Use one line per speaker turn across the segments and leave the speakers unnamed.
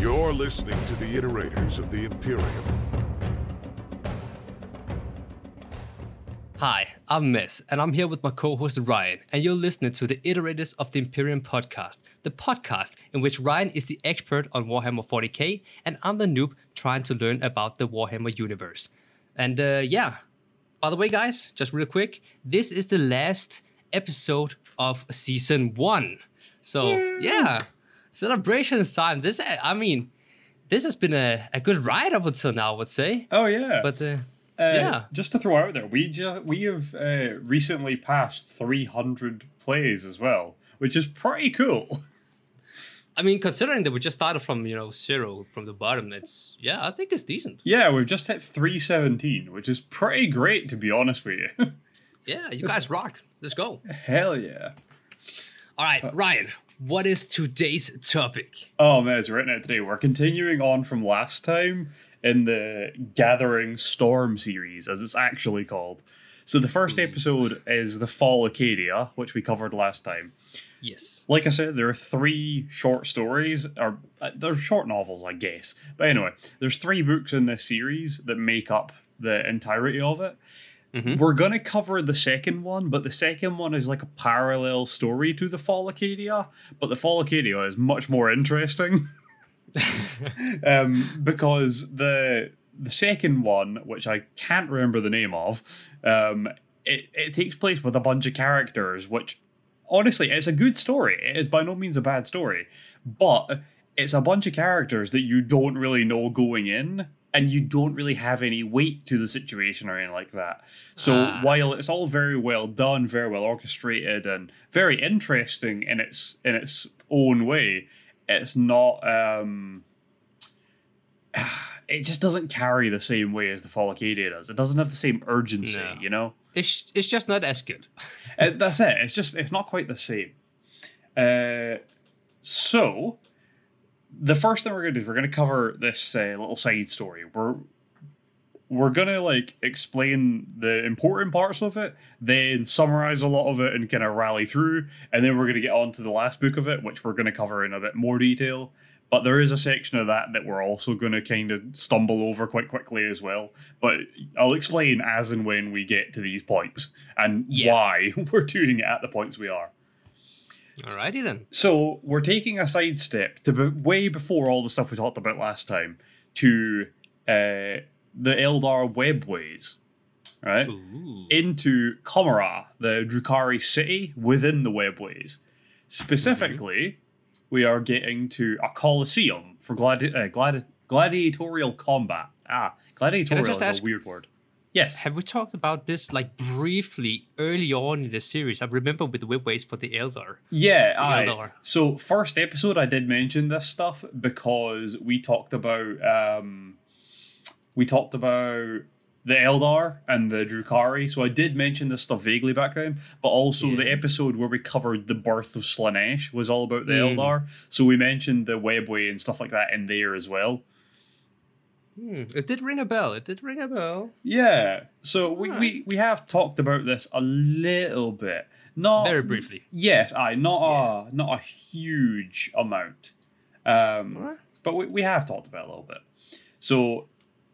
You're listening to the iterators of the Imperium.
Hi, I'm Mez, and I'm here with my co host Ryan, and you're listening to the Iterators of the Imperium podcast, the podcast in which Ryan is the expert on Warhammer 40k, and I'm the noob trying to learn about the Warhammer universe. And uh, yeah, by the way, guys, just real quick, this is the last episode of season one. So yeah, celebrations time. This, I mean, this has been a, a good ride up until now, I would say.
Oh yeah.
But uh,
Uh,
yeah.
Just to throw out there, we ju- we have uh, recently passed 300 plays as well, which is pretty cool.
I mean, considering that we just started from you know zero from the bottom, it's yeah, I think it's decent.
yeah, we've just hit 317, which is pretty great to be honest with you.
Yeah, you guys rock. Let's go.
Hell yeah.
All right, Ryan, what is today's topic?
Oh man, it's written out today. We're continuing on from last time in the Gathering Storm series, as it's actually called. So the first episode is the Fall of Cadia, which we covered last time.
Yes.
like I said, there are three short stories, or uh, they're short novels, I guess. But anyway, there's three books in this series that make up the entirety of it.
Mhm.
We're gonna cover the second one, but the second one is like a parallel story to the Fall of Cadia. But the Fall of Cadia is much more interesting um, because the the second one, which I can't remember the name of, um, it, it takes place with a bunch of characters, which honestly, it's a good story. It is by no means a bad story, but it's a bunch of characters that you don't really know going in, and you don't really have any weight to the situation or anything like that. So
Ah.
while it's all very well done, very well orchestrated, and very interesting in its in its own way, it's not. Um, it just doesn't carry the same way as the Fall of Cadia does. It doesn't have the same urgency,
No.
you know.
It's it's just not as good.
That's it. It's just it's not quite the same. Uh, so the first thing we're gonna do is we're gonna cover this uh, little side story. We're we're gonna like explain the important parts of it, then summarize a lot of it and kind of rally through, and then we're gonna get on to the last book of it, which we're gonna cover in a bit more detail. But there is a section of that that we're also going to kind of stumble over quite quickly as well. But I'll explain as and when we get to these points and
Yeah.
why we're doing it at the points we are.
Alrighty then.
So we're taking a sidestep to be- way before all the stuff we talked about last time to uh, the Eldar webways, right?
Ooh.
Into Commorragh, the Drukhari city within the webways. Specifically, we are getting to a coliseum for gladi- uh, gladi- gladiatorial combat. Ah, gladiatorial is
ask-
a weird word. Yes.
Have we talked about this like briefly early on in the series? I remember with the webways for the Eldar.
Yeah, aye.
Eldar.
So first episode, I did mention this stuff because we talked about um, we talked about the Eldar and the Drukhari. So I did mention this stuff vaguely back then, but also the episode where we covered the birth of Slaanesh was all about the
Mm.
Eldar. So we mentioned the Webway and stuff like that in there as well.
Hmm, it did ring a bell. It did ring a bell.
Yeah. So we, we, we have talked about this a little bit. Not
Very briefly.
Yes, I not a not a huge amount, um,
Alright.
but we, we have talked about it a little bit. So,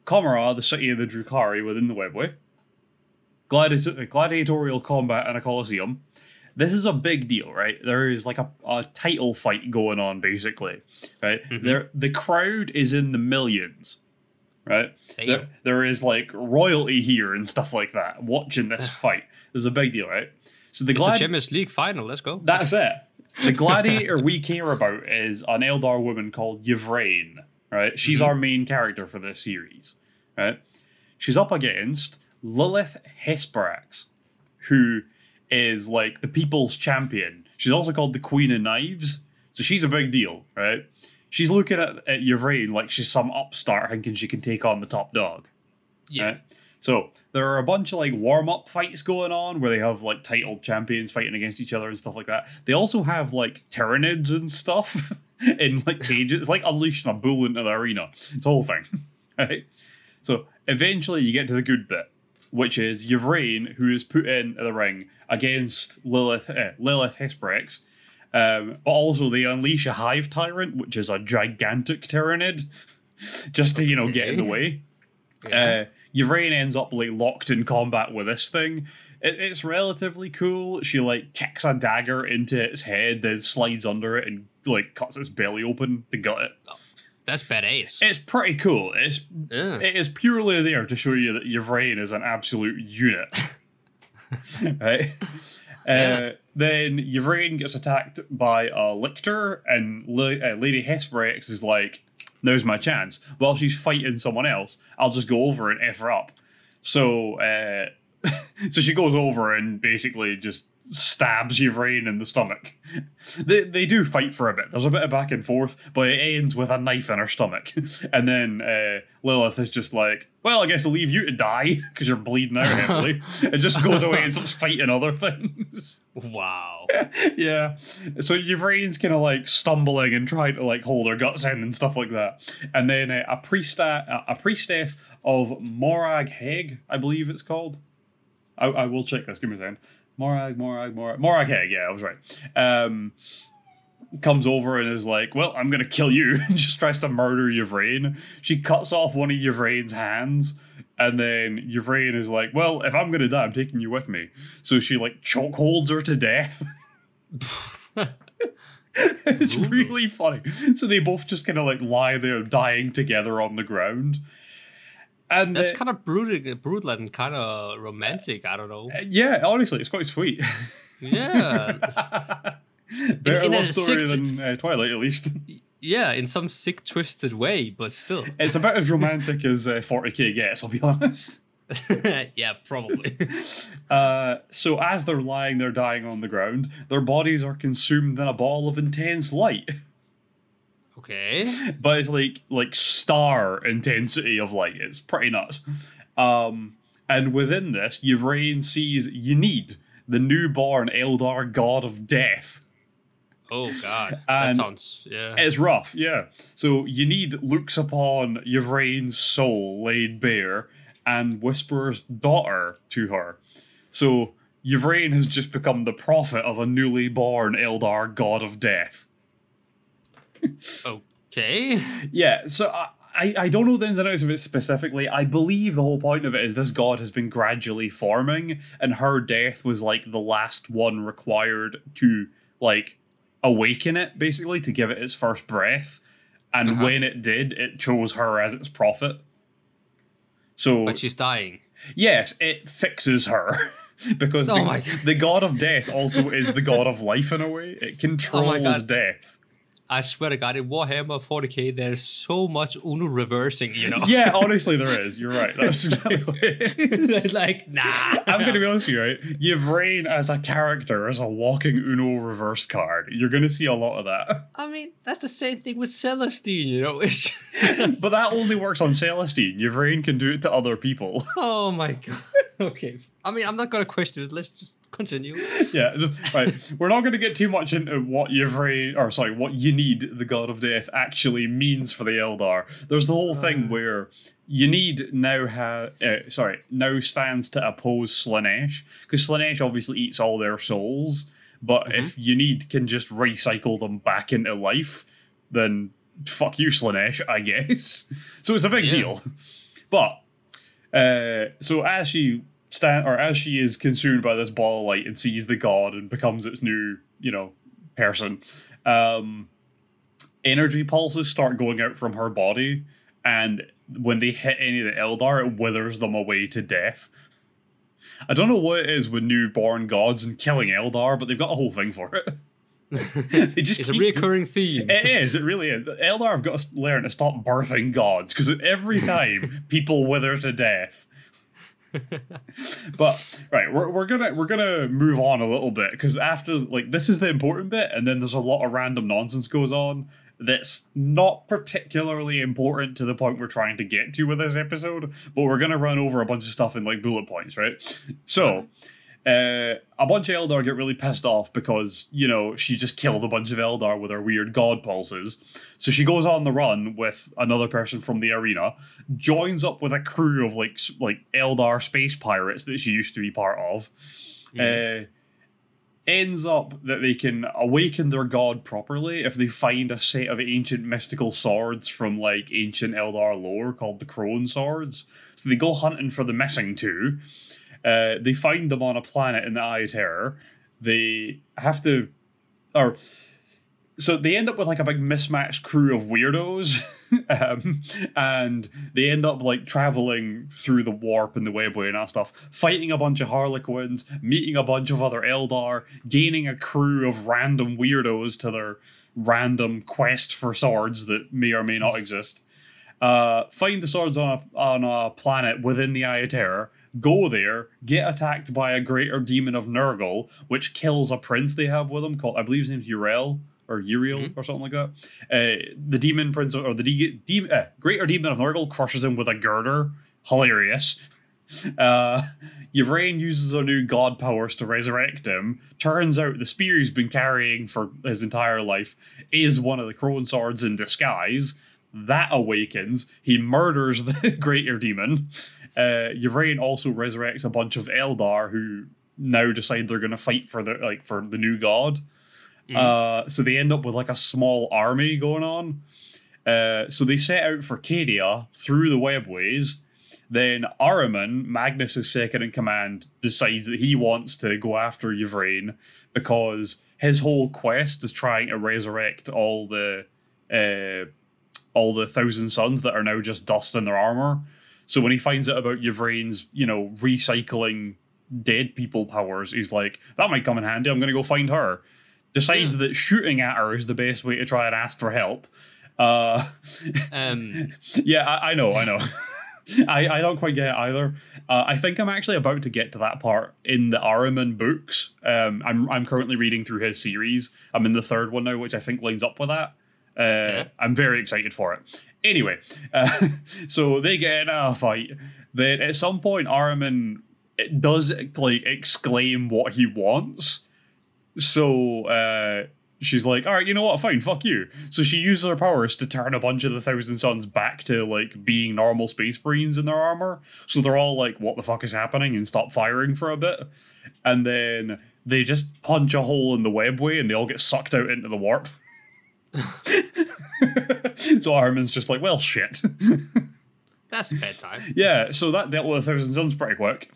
Commorragh, the city of the Drukhari within the Webway, gladi- gladiatorial combat in a coliseum. This is a big deal, right? There is like a, a title fight going on, basically, right?
Mhm.
There, the crowd is in the millions, right? There, there is like royalty here and stuff like that watching this fight. There's a big deal, right? So the
It's a
glad-
Champions League final. Let's go.
that's it. The gladiator we care about is an Eldar woman called Yvraine, right? She's
Mhm.
our main character for this series, right? She's up against Lilith Hesperax, who is like the people's champion. She's also called the Queen of Knives, so she's a big deal, right? She's looking at, at Yvraine like she's some upstart thinking she can take on the top dog.
yeah.
Right? So there are a bunch of like warm up fights going on where they have like titled champions fighting against each other and stuff like that. They also have like Tyranids and stuff in like cages. It's like unleashing a bull into the arena. It's a whole thing. Right? So eventually you get to the good bit, which is Yvraine, who is put in the ring against Lilith uh, Lilith Hesperax. Um, but also they unleash a hive tyrant, which is a gigantic Tyranid, just to you know get in the way.
Yeah.
Uh, ends up like locked in combat with this thing. It, it's relatively cool. She like kicks a dagger into its head, then slides under it and like cuts its belly open to gut it.
That's badass.
It's pretty cool. It's
Yeah.
it is purely there to show you that Yvraine is an absolute unit. right?
Yeah.
Uh, then Yvraine gets attacked by a lictor, and uh, Lady Hesperax is like, "Now's my chance." While she's fighting someone else, I'll just go over and f her up. So, uh, so she goes over and basically just stabs Yvraine in the stomach. They they do fight for a bit. There's a bit of back and forth, but it ends with a knife in her stomach, and then uh, Lilith is just like, "Well, I guess I'll leave you to die because you're bleeding out heavily." it just goes away and starts fighting other things.
Wow.
yeah. So Yvraine's kind of like stumbling and trying to like hold her guts in and stuff like that. And then uh, a priestess, a priestess of Morag Heg, I believe it's called. I, I will check this. Give me a second. Morag, Morag, Morag, Morag Heg. Yeah, I was right. Um, comes over and is like, "Well, I'm gonna kill you." and just tries to murder Yvraine. She cuts off one of Yvraine's hands. And then Yvraine is like, "Well, if I'm gonna die, I'm taking you with me." So she like choke holds her to death. it's
Ooh.
really funny. So they both just kind of like lie there dying together on the ground. And
That's
uh,
kind of brutal, brutal and kind of romantic. I don't know.
yeah, honestly, it's quite sweet.
Yeah,
Better
in a
love story
sick-
than uh, Twilight, at least.
yeah, in some sick, twisted way, but still.
It's about as romantic as uh, 40k gets, I'll be honest.
yeah, probably.
Uh, so as they're lying there dying on the ground, their bodies are consumed in a ball of intense light.
Okay.
but it's like like star intensity of light. It's pretty nuts. Um, and within this, Yvraine sees Ynnead the newborn Eldar god of death.
Oh God, that sounds yeah.
It's rough, yeah. So Ynnead looks upon Yvraine's soul laid bare and whispers daughter to her. So Yvraine has just become the prophet of a newly born Eldar god of death.
Okay.
Yeah, so I, I, I don't know the ins and outs of it specifically. I believe the whole point of it is this god has been gradually forming, and her death was like the last one required to like awaken it, basically, to give it its first breath. And
Uh-huh.
when it did, it chose her as its prophet. So
But she's dying.
yes, it fixes her. because
Oh
the, the god of death also is the god of life in a way. It controls
Oh
death.
I swear to God, in Warhammer 40k, there's so much Uno reversing. You know.
Yeah, honestly, there is. You're right. That's exactly it is.
it's like nah.
I'm going to be honest with you, right? Yvraine as a character is a walking Uno reverse card. You're going to see a lot of that.
I mean, that's the same thing with Celestine. You know. It's just,
But that only works on Celestine. Yvraine can do it to other people.
oh my God. Okay. I mean, I'm not gonna question it. Let's just continue.
yeah, just- right. We're not going to get too much into what Yvraine, or sorry, what Ynnead the God of Death actually means for the Eldar. There's the whole thing where Ynnead now ha uh, sorry now stands to oppose Slaanesh because Slaanesh obviously eats all their souls, but if Ynnead can just recycle them back into life, then fuck you, Slaanesh, I guess. So it's a big
Yeah.
deal. But uh, so as she stand or as she is consumed by this ball of light and sees the god and becomes its new, you know, person, um, energy pulses start going out from her body, and when they hit any of the Eldar, it withers them away to death. I don't know what it is with newborn gods and killing Eldar, but they've got a whole thing for it.
It's a recurring theme.
it is. It really is. The Eldar have got to learn to stop birthing gods because every time people wither to death. but right, we're, we're gonna we're gonna move on a little bit because after like this is the important bit, and then there's a lot of random nonsense goes on that's not particularly important to the point we're trying to get to with this episode. But we're gonna run over a bunch of stuff in like bullet points, right? So. Uh, a bunch of Eldar get really pissed off because, you know, she just killed a bunch of Eldar with her weird god pulses. So she goes on the run with another person from the arena, joins up with a crew of like like Eldar space pirates that she used to be part of. Uh, ends up that they can awaken their god properly if they find a set of ancient mystical swords from like ancient Eldar lore called the Crone Swords. So they go hunting for the missing two. Uh, they find them on a planet in the Eye of Terror. They have to, or so they end up with like a big mismatched crew of weirdos um, and they end up like traveling through the warp and the webway and that stuff fighting a bunch of harlequins meeting a bunch of other eldar gaining a crew of random weirdos to their random quest for swords that may or may not exist uh, find the swords on a, on a planet within the eye of terror go there, get attacked by a greater demon of Nurgle, which kills a prince they have with them called, I believe his name's Yriel or Yriel
Mhm.
or something like that. Uh, the demon prince or the de- de- uh, greater demon of Nurgle crushes him with a girder. Hilarious. Uh, Yvraine uses her new god powers to resurrect him. Turns out the spear he's been carrying for his entire life is one of the crone swords in disguise. That awakens. He murders the greater demon. Uh, Yvraine also resurrects a bunch of Eldar who now decide they're going to fight for the like for the new god.
Mhm.
Uh, so they end up with like a small army going on. Uh, so they set out for Cadia through the webways. Then Ahriman, Magnus' second in command, decides that he wants to go after Yvraine because his whole quest is trying to resurrect all the uh, all the thousand sons that are now just dust in their armor. So when he finds out about Yvraine's, you know, recycling dead people powers, he's like, that might come in handy. I'm going to go find her. Decides that shooting at her is the best way to try and ask for help. Uh,
Um,
yeah, I, I know, I know. I, I don't quite get it either. Uh, I think I'm actually about to get to that part in the Ahriman books. Um, I'm I'm currently reading through his series. I'm in the third one now, which I think lines up with that. Uh, I'm very excited for it. Anyway, uh, so they get in a fight. Then at some point, Ahriman does like exclaim what he wants. So uh, she's like, "All right, you know what? Fine, fuck you." So she uses her powers to turn a bunch of the Thousand Sons back to like being normal Space Marines in their armor. So they're all like, "What the fuck is happening?" and stop firing for a bit, and then they just punch a hole in the webway, and they all get sucked out into the warp. so Ahriman's just like, "Well, shit."
that's bedtime.
Yeah, so that dealt with a Thousand Sons pretty quick.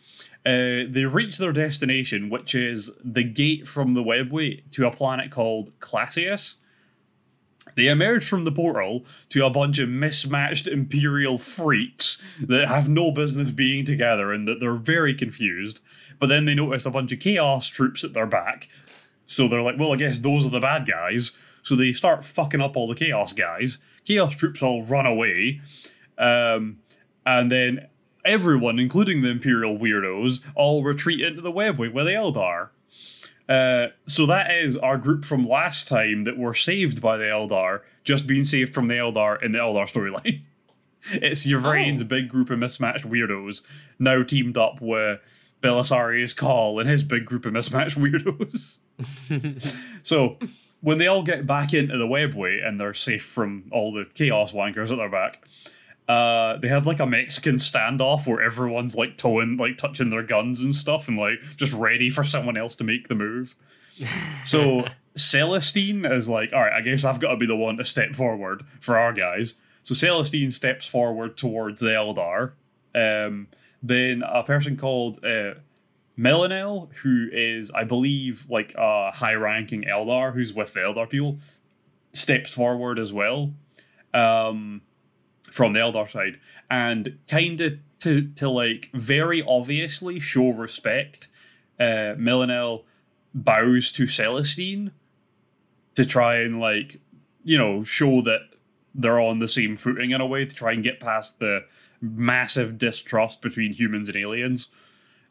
Uh, they reach their destination, which is the gate from the webway to a planet called Classius. They emerge from the portal to a bunch of mismatched Imperial freaks that have no business being together and that they're very confused. But then they notice a bunch of Chaos troops at their back. So they're like, well, I guess those are the bad guys. So they start fucking up all the Chaos guys. Chaos troops all run away. Um, and then everyone, including the Imperial weirdos, all retreat into the webway where the Eldar. Uh, so that is our group from last time that were saved by the Eldar, just being saved from the Eldar in the Eldar storyline. it's Yvraine's
Oh.
big group of mismatched weirdos now teamed up with Belisarius Cawl and his big group of mismatched weirdos. so when they all get back into the webway and they're safe from all the chaos wankers at their back, uh, they have like a Mexican standoff where everyone's like towing, like touching their guns and stuff, and like just ready for someone else to make the move. So Celestine is like, all right, I guess I've got to be the one to step forward for our guys. So Celestine steps forward towards the Eldar. Um, then a person called uh, Melanel, who is, I believe, like a high-ranking Eldar who's with the Eldar people, steps forward as well. Um, from the Eldar side, and kind of to to like very obviously show respect, uh, Milanel bows to Celestine to try and like you know show that they're on the same footing in a way to try and get past the massive distrust between humans and aliens.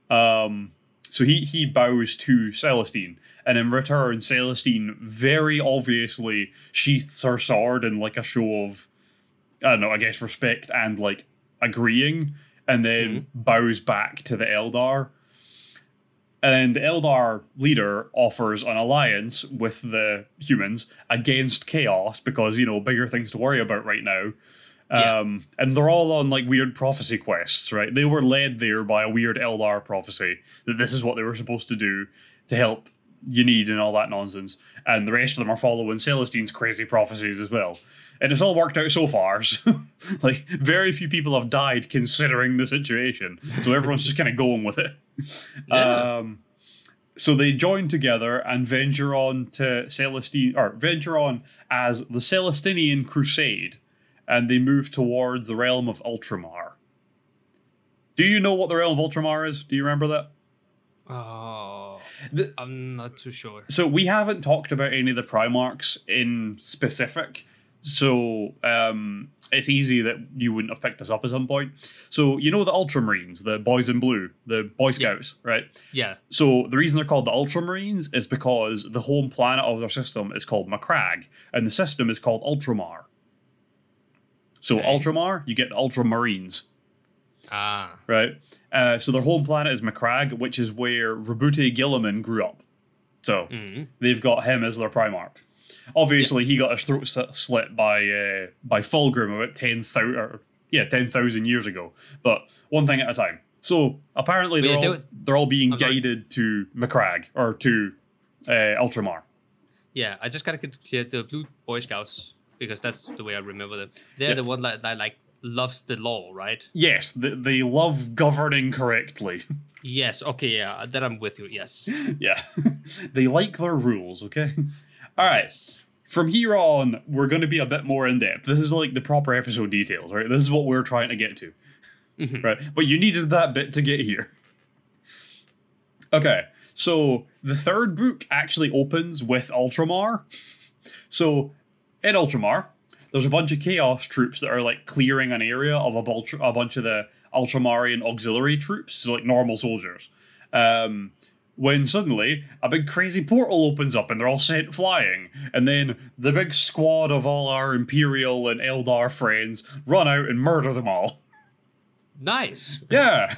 Um, so he he bows to Celestine, and in return, Celestine very obviously sheaths her sword in like a show of I don't know, I guess respect and like agreeing, and then mm-hmm. bows back to the Eldar. And the Eldar leader offers an alliance with the humans against Chaos because, you know, bigger things to worry about right now.
Yeah.
Um, and they're all on like weird prophecy quests, right? They were led there by a weird Eldar prophecy that this is what they were supposed to do to help Ynnead and all that nonsense. And the rest of them are following Celestine's crazy prophecies as well. And it's all worked out so far. So, like, very few people have died considering the situation. So everyone's just kind of going with it.
Yeah.
Um, so they join together and venture on to Celestine, or venture on as the Celestinian Crusade, and they move towards the realm of Ultramar. Do you know what the realm of Ultramar is? Do you remember that?
Oh,
The-
I'm not too sure.
So we haven't talked about any of the Primarchs in specific, so um, it's easy that you wouldn't have picked this up at some point. So you know the Ultramarines, the boys in blue, the Boy Scouts, right?
Yeah.
So the reason they're called the Ultramarines is because the home planet of their system is called Macragge, and the system is called Ultramar. So
Okay.
Ultramar, you get Ultramarines,
Ah.
right? Uh, so their home planet is Macragge, which is where Roboute Guilliman grew up. So
Mm.
they've got him as their Primarch. Obviously, he got his throat slit by uh, by Fulgrim about ten thousand, yeah, ten thousand years ago. But one thing at a time. So apparently,
Wait,
they're
they
all they're all being
I'm
guided to Macragge or to uh, Ultramar.
Yeah, I just gotta get clear the Blue Boy Scouts because that's the way I remember them. They're
Yeah.
the one that, that like loves the law, right?
Yes, they, they love governing correctly.
Yes. Okay. Yeah. Then I'm with you. Yes.
yeah, they like their rules. Okay. All right.
Yes.
From here on, we're going to be a bit more in depth. This is like the proper episode details, right? This is what we're trying to get to.
Mhm.
right? But you needed that bit to get here. Okay, so the third book actually opens with Ultramar. So in Ultramar, there's a bunch of Chaos troops that are like clearing an area of a, a bunch of the Ultramarian auxiliary troops, so like normal soldiers. Um, when suddenly a big crazy portal opens up and they're all sent flying, and then the big squad of all our Imperial and Eldar friends run out and murder them all.
Nice.
Yeah.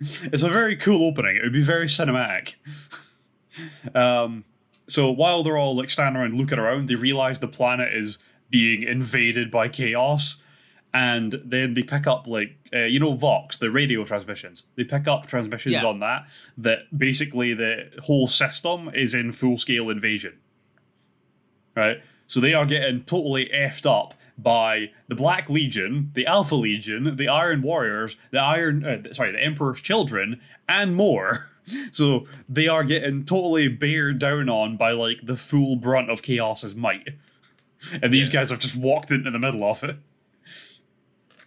It's a very cool opening. It would be very cinematic. Um, so while they're all like standing around looking around, they realize the planet is being invaded by chaos. And then they pick up like uh, you know Vox, the radio transmissions. They pick up transmissions
Yeah.
on that that basically the whole system is in full scale invasion. Right? So they are getting totally effed up by the Black Legion, the Alpha Legion, the Iron Warriors, the Iron uh, sorry, the Emperor's Children, and more. So they are getting totally bared down on by like the full brunt of Chaos's might. And these
Yeah.
guys have just walked into the middle of it.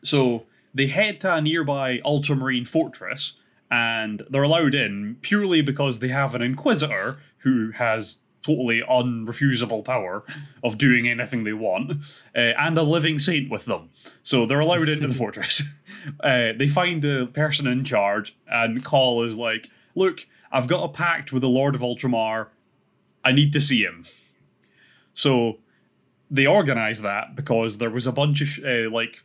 So they head to a nearby ultramarine fortress and they're allowed in purely because they have an inquisitor who has totally unrefusable power of doing anything they want uh, and a living saint with them. So they're allowed into the fortress. Uh, they find the person in charge and Cawl is like, "Look, I've got a pact with the Lord of Ultramar. I need to see him." So they organized that because there was a bunch of sh- uh, like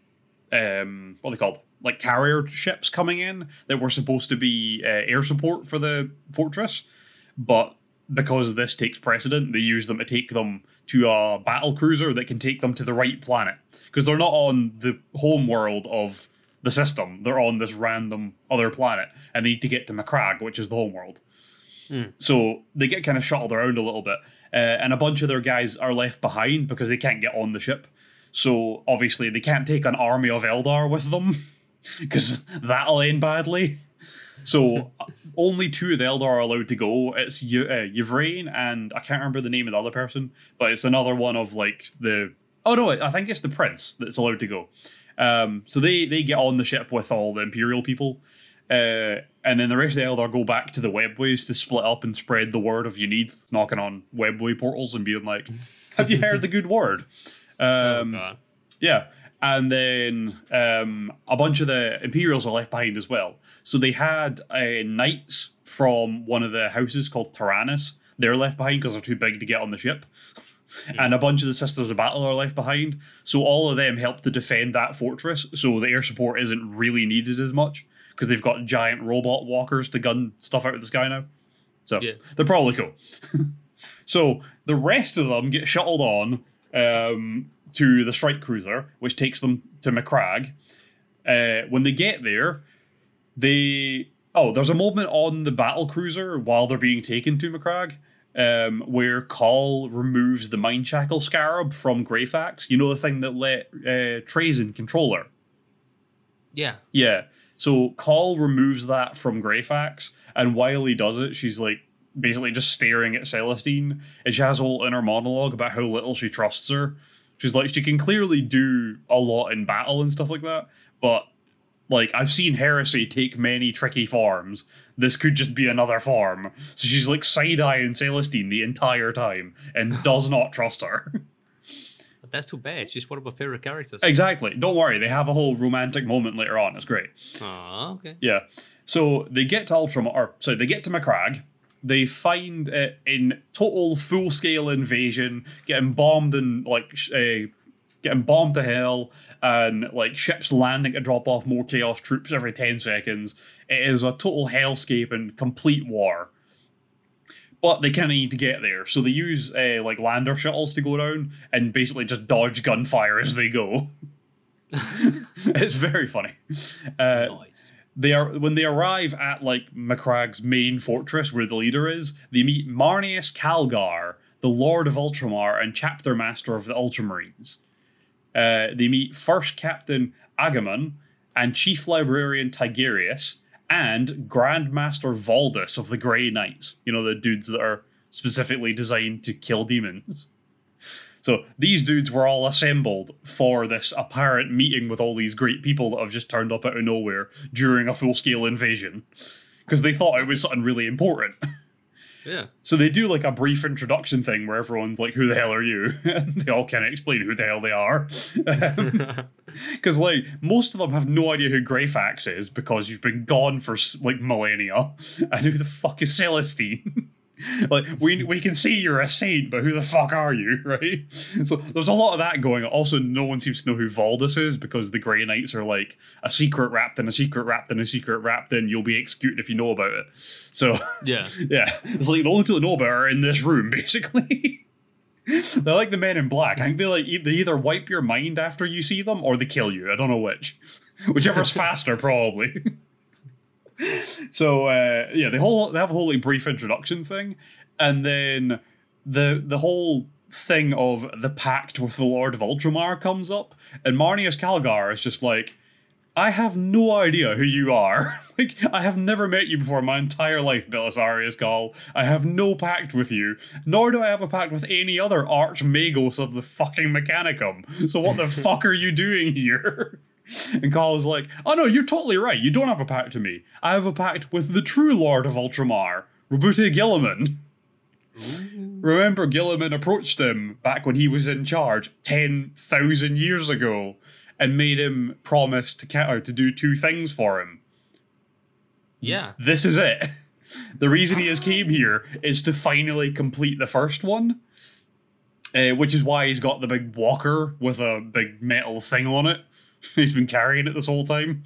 um what are they called like carrier ships coming in that were supposed to be uh, air support for the fortress but because this takes precedent they use them to take them to a battle cruiser that can take them to the right planet because they're not on the home world of the system they're on this random other planet and they need to get to Macragge which is the home world so they get kind of shuttled around a little bit, uh, and a bunch of their guys are left behind because they can't get on the ship. So obviously they can't take an army of Eldar with them because that'll end badly. So only two of the Eldar are allowed to go. It's y- uh, Yvraine and I can't remember the name of the other person, but it's another one of like the. Oh no, I think it's the prince that's allowed to go. Um, so they they get on the ship with all the Imperial people, uh, and then the rest of the Eldar go back to the webways to split up and spread the word of Ynnead, knocking on webway portals and being like, "Have you heard the good word?"
Oh
Um,
god.
yeah. And then um, a bunch of the Imperials are left behind as well. So they had uh, knights from one of the houses called Tyrannus. They're left behind because they're too big to get on the ship. And a bunch of the Sisters of Battle are left behind. So all of them help to defend that fortress. So the air support isn't really needed as much because they've got giant robot walkers to gun stuff out of the sky now. So
Yeah.
they're probably cool. So the rest of them get shuttled on um, to the strike cruiser, which takes them to Macragge. Uh, when they get there, they oh, there's a moment on the battle cruiser while they're being taken to Macragge. Um, where Cawl removes the mind shackle scarab from Greyfax. You know the thing that let uh, Trazyn control her.
Yeah.
Yeah. So Cawl removes that from Greyfax, and while he does it, she's like basically just staring at Celestine, and she has a whole inner monologue about how little she trusts her. She's like, she can clearly do a lot in battle and stuff like that, but like I've seen Heresy take many tricky forms. This could just be another form. So she's like side eyeing Celestine the entire time and does not trust her.
But that's too bad. She's one of my favorite characters.
exactly. Don't worry, they have a whole romantic moment later on. It's great.
Aw, okay.
Yeah. So they get to Ultramar, or sorry, they get to Macragge. They find it in total full scale invasion, getting bombed and like uh, getting bombed to hell, and like ships landing to drop off more chaos troops every ten seconds. It is a total hellscape and complete war. But they kind of need to get there, so they use uh, like lander shuttles to go down and basically just dodge gunfire as they go. it's very funny. Uh,
Nice.
they are when they arrive at like Macragge's main fortress where the leader is, they meet Marneus Calgar, the Lord of Ultramar and chapter master of the Ultramarines. Uh, they meet First Captain Agemman and Chief Librarian Tigurius and Grand Master Voldus of the Grey Knights. You know the dudes that are specifically designed to kill demons. So these dudes were all assembled for this apparent meeting with all these great people that have just turned up out of nowhere during a full scale invasion. Because they thought it was something really important.
Yeah.
So they do like a brief introduction thing where everyone's like, Who the hell are you? and they all kind of explain who the hell they are. Um, because, like, most of them have no idea who Greyfax is because you've been gone for like millennia. And who the fuck is Celestine? like we we can see you're a saint, but who the fuck are you, right? So there's a lot of that going on. Also, no one seems to know who Voldus is because the Grey Knights are like a secret wrapped in a secret wrapped in a secret wrapped in. You'll be executed if you know about it. So
Yeah.
yeah, it's like the only people that know about are in this room, basically. They're like the men in black. I think they like they either wipe your mind after you see them or they kill you. I don't know which. Whichever's faster, probably. So uh, yeah, they whole they have a whole like brief introduction thing, and then the the whole thing of the pact with the Lord of Ultramar comes up, and Marneus Calgar is just like, I have no idea who you are. like, I have never met you before in my entire life, Belisarius Cawl. I have no pact with you, nor do I have a pact with any other Archmagos of the fucking Mechanicum. So what the fuck are you doing here? And Cawl's like, oh no, you're totally right. You don't have a pact to me. I have a pact with the true Lord of Ultramar, Roboute Guilliman. Remember, Gilliman approached him back when he was in charge 10,000 years ago and made him promise to, ca- to do two things for him.
Yeah.
This is it. The reason he has came here is to finally complete the first one, uh, which is why he's got the big walker with a big metal thing on it. he's been carrying it this whole time.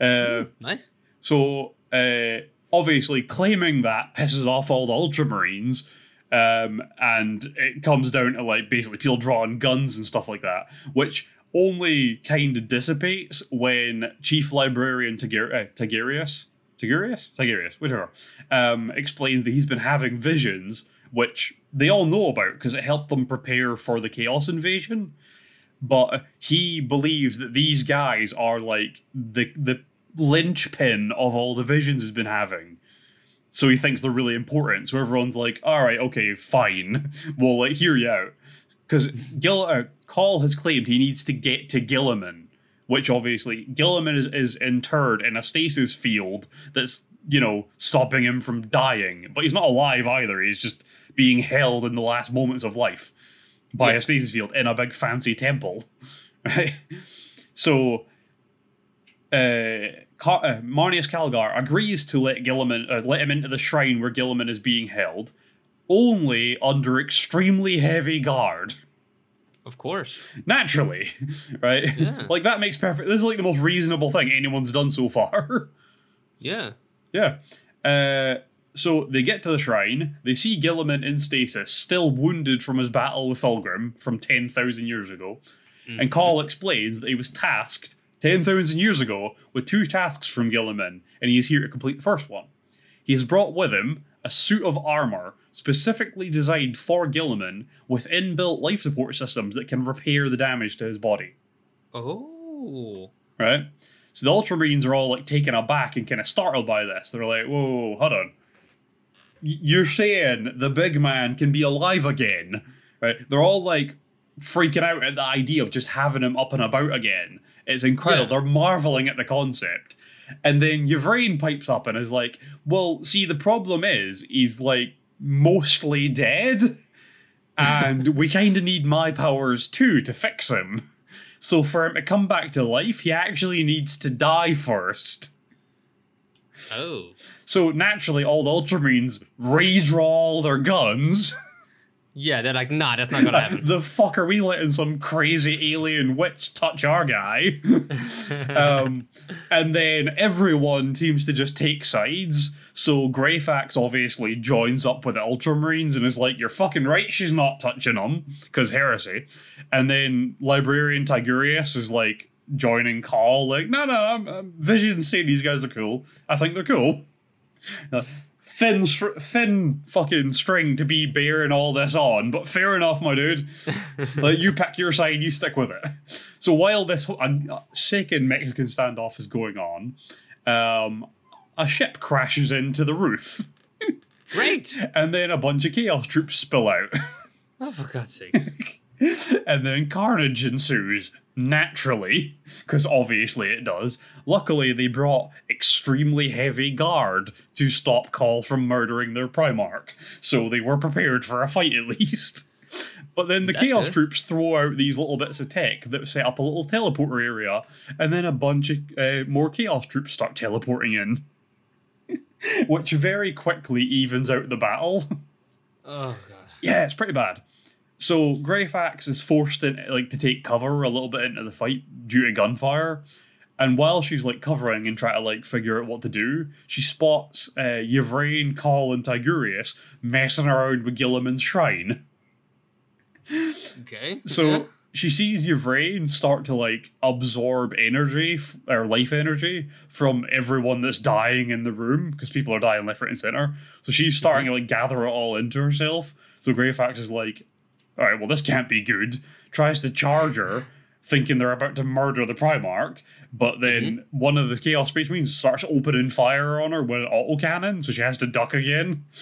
Uh,
Nice.
so uh, obviously, claiming that pisses off all the Ultramarines, um, and it comes down to like basically people drawing guns and stuff like that, which only kind of dissipates when Chief Librarian Tiger- uh, Tigurius, Tigurius, Tigurius, whichever, um, explains that he's been having visions, which they all know about because it helped them prepare for the Chaos Invasion but he believes that these guys are like the the linchpin of all the visions he's been having. So he thinks they're really important. So everyone's like, "All right, okay, fine, we'll like hear you out." Because Gil uh, Cawl has claimed he needs to get to Guilliman, which obviously Guilliman is, is interred in a stasis field that's you know stopping him from dying, but he's not alive either. He's just being held in the last moments of life by
Yeah.
a stasis field in a big fancy temple, right? So, uh, Ca- uh, Marneus Calgar agrees to let Guilliman uh, let him into the shrine where Guilliman is being held, only under extremely heavy guard.
Of course.
Naturally, right?
Yeah.
like that makes perfect. This is like the most reasonable thing anyone's done so far.
Yeah.
Yeah. Uh, so they get to the shrine. They see Guilliman in stasis, still wounded from his battle with Fulgrim from 10,000 years ago. Hmm. And Cawl explains that he was tasked 10,000 years ago with two tasks from Guilliman, and he is here to complete the first one. He has brought with him a suit of armor specifically designed for Guilliman with inbuilt life support systems that can repair the damage to his body.
Oh.
Right? So the Ultramarines are all like taken aback and kind of startled by this. They're like, whoa, whoa, whoa, hold on. You're saying the big man can be alive again? Right? They're all like freaking out at the idea of just having him up and about again. It's incredible.
Yeah.
They're marveling at the concept. And then Yvraine pipes up and is like, well, see, the problem is, he's like mostly dead. And we kind of need my powers too to fix him. So for him to come back to life, he actually needs to die first.
Oh.
So naturally, all the Ultramarines redraw all their guns.
Yeah, they're like, nah, that's not gonna happen.
the fuck are we letting some crazy alien witch touch our guy? um, and then everyone seems to just take sides. So Greyfax obviously joins up with the Ultramarines and is like, "You're fucking right. She's not touching them because heresy." And then Librarian Tigurius is like joining Cawl, like, "No, no, I'm, I'm, Visions say these guys are cool. I think they're cool." Uh, Thin, str- thin fucking string to be bearing all this on, but fair enough, my dude. like you pick your side, you stick with it. So while this uh, second Mexican standoff is going on, um, a ship crashes into the roof,
Great.
and then a bunch of chaos troops spill out,
Oh, for God's sake.
and then carnage ensues. Naturally, because obviously it does. Luckily, they brought extremely heavy guard to stop Cawl from murdering their Primarch, so they were prepared for a fight at least. But then the
That's
Chaos
good.
troops throw out these little bits of tech that set up a little teleporter area, and then a bunch of uh, more Chaos troops start teleporting in, which very quickly evens out the battle.
Oh, God.
yeah, it's pretty bad. So Greyfax is forced in, like to take cover a little bit into the fight due to gunfire. And while she's like covering and trying to like figure out what to do, she spots uh, Yvraine, Cawl, and Tigurius messing around with Guilliman's shrine.
Okay.
So
yeah.
she sees Yvraine start to like absorb energy f- or life energy from everyone that's dying in the room because people are dying left, right, and center. So she's starting to like gather it all into herself. So Greyfax is like, all right, well, this can't be good. Tries to charge her, thinking they're about to murder the Primarch. But then one of the Chaos Space Marines starts opening fire on her with an autocannon, so she has to duck again.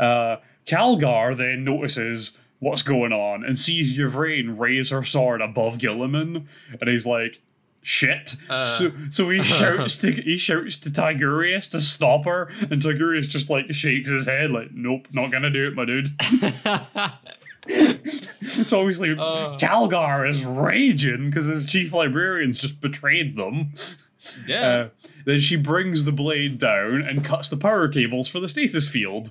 Uh, Calgar then notices what's going on and sees Yvraine raise her sword above Guilliman, and he's like, "Shit!"
Uh.
so, so he shouts to he shouts to Tigurius to stop her, and Tigurius just like shakes his head, like, "Nope, not gonna do it, my dude." so obviously,
Uh.
Calgar is raging because his chief librarians just betrayed them.
yeah.
Uh, then she brings the blade down and cuts the power cables for the stasis field,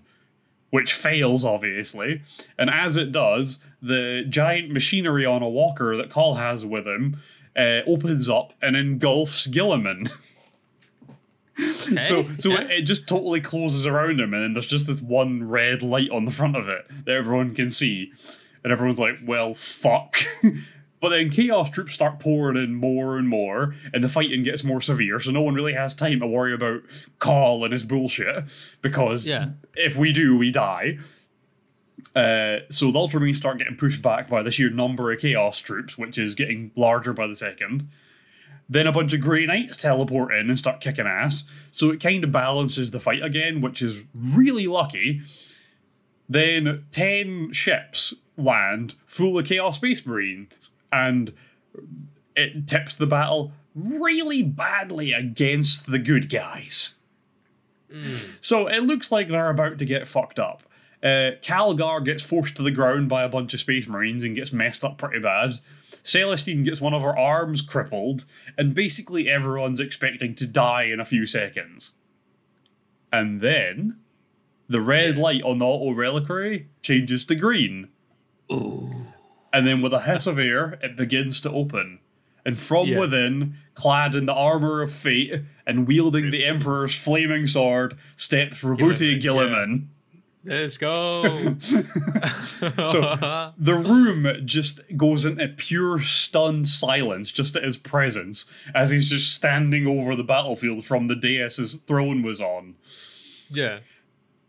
which fails, obviously. And as it does, the giant machinery on a walker that Cawl has with him uh, opens up and engulfs Guilliman. So,
Okay,
so
yeah.
it, just totally closes around him, and then there's just this one red light on the front of it that everyone can see, and everyone's like, "Well, fuck." but then chaos troops start pouring in more and more, and the fighting gets more severe. So no one really has time to worry about Cawl and his bullshit because
Yeah.
if we do, we die. Uh, so the Ultramarines start getting pushed back by the sheer number of Chaos troops, which is getting larger by the second. Then a bunch of Grey Knights teleport in and start kicking ass. So it kind of balances the fight again, which is really lucky. Then 10 ships land full of Chaos Space Marines, and it tips the battle really badly against the good guys. So it looks like they're about to get fucked up. Uh, Calgar gets forced to the ground by a bunch of Space Marines and gets messed up pretty bad. Celestine gets one of her arms crippled, and basically everyone's expecting to die in a few seconds. And then the red light on the auto reliquary changes to green. And then with a hiss of air, it begins to open. And from
Yeah.
within, clad in the armor of fate and wielding the Emperor's flaming sword, steps Roboute
Guilliman,
Guilliman.
Let's go.
So the room just goes into pure stunned silence just at his presence as he's just standing over the battlefield from the dais his throne was on.
yeah.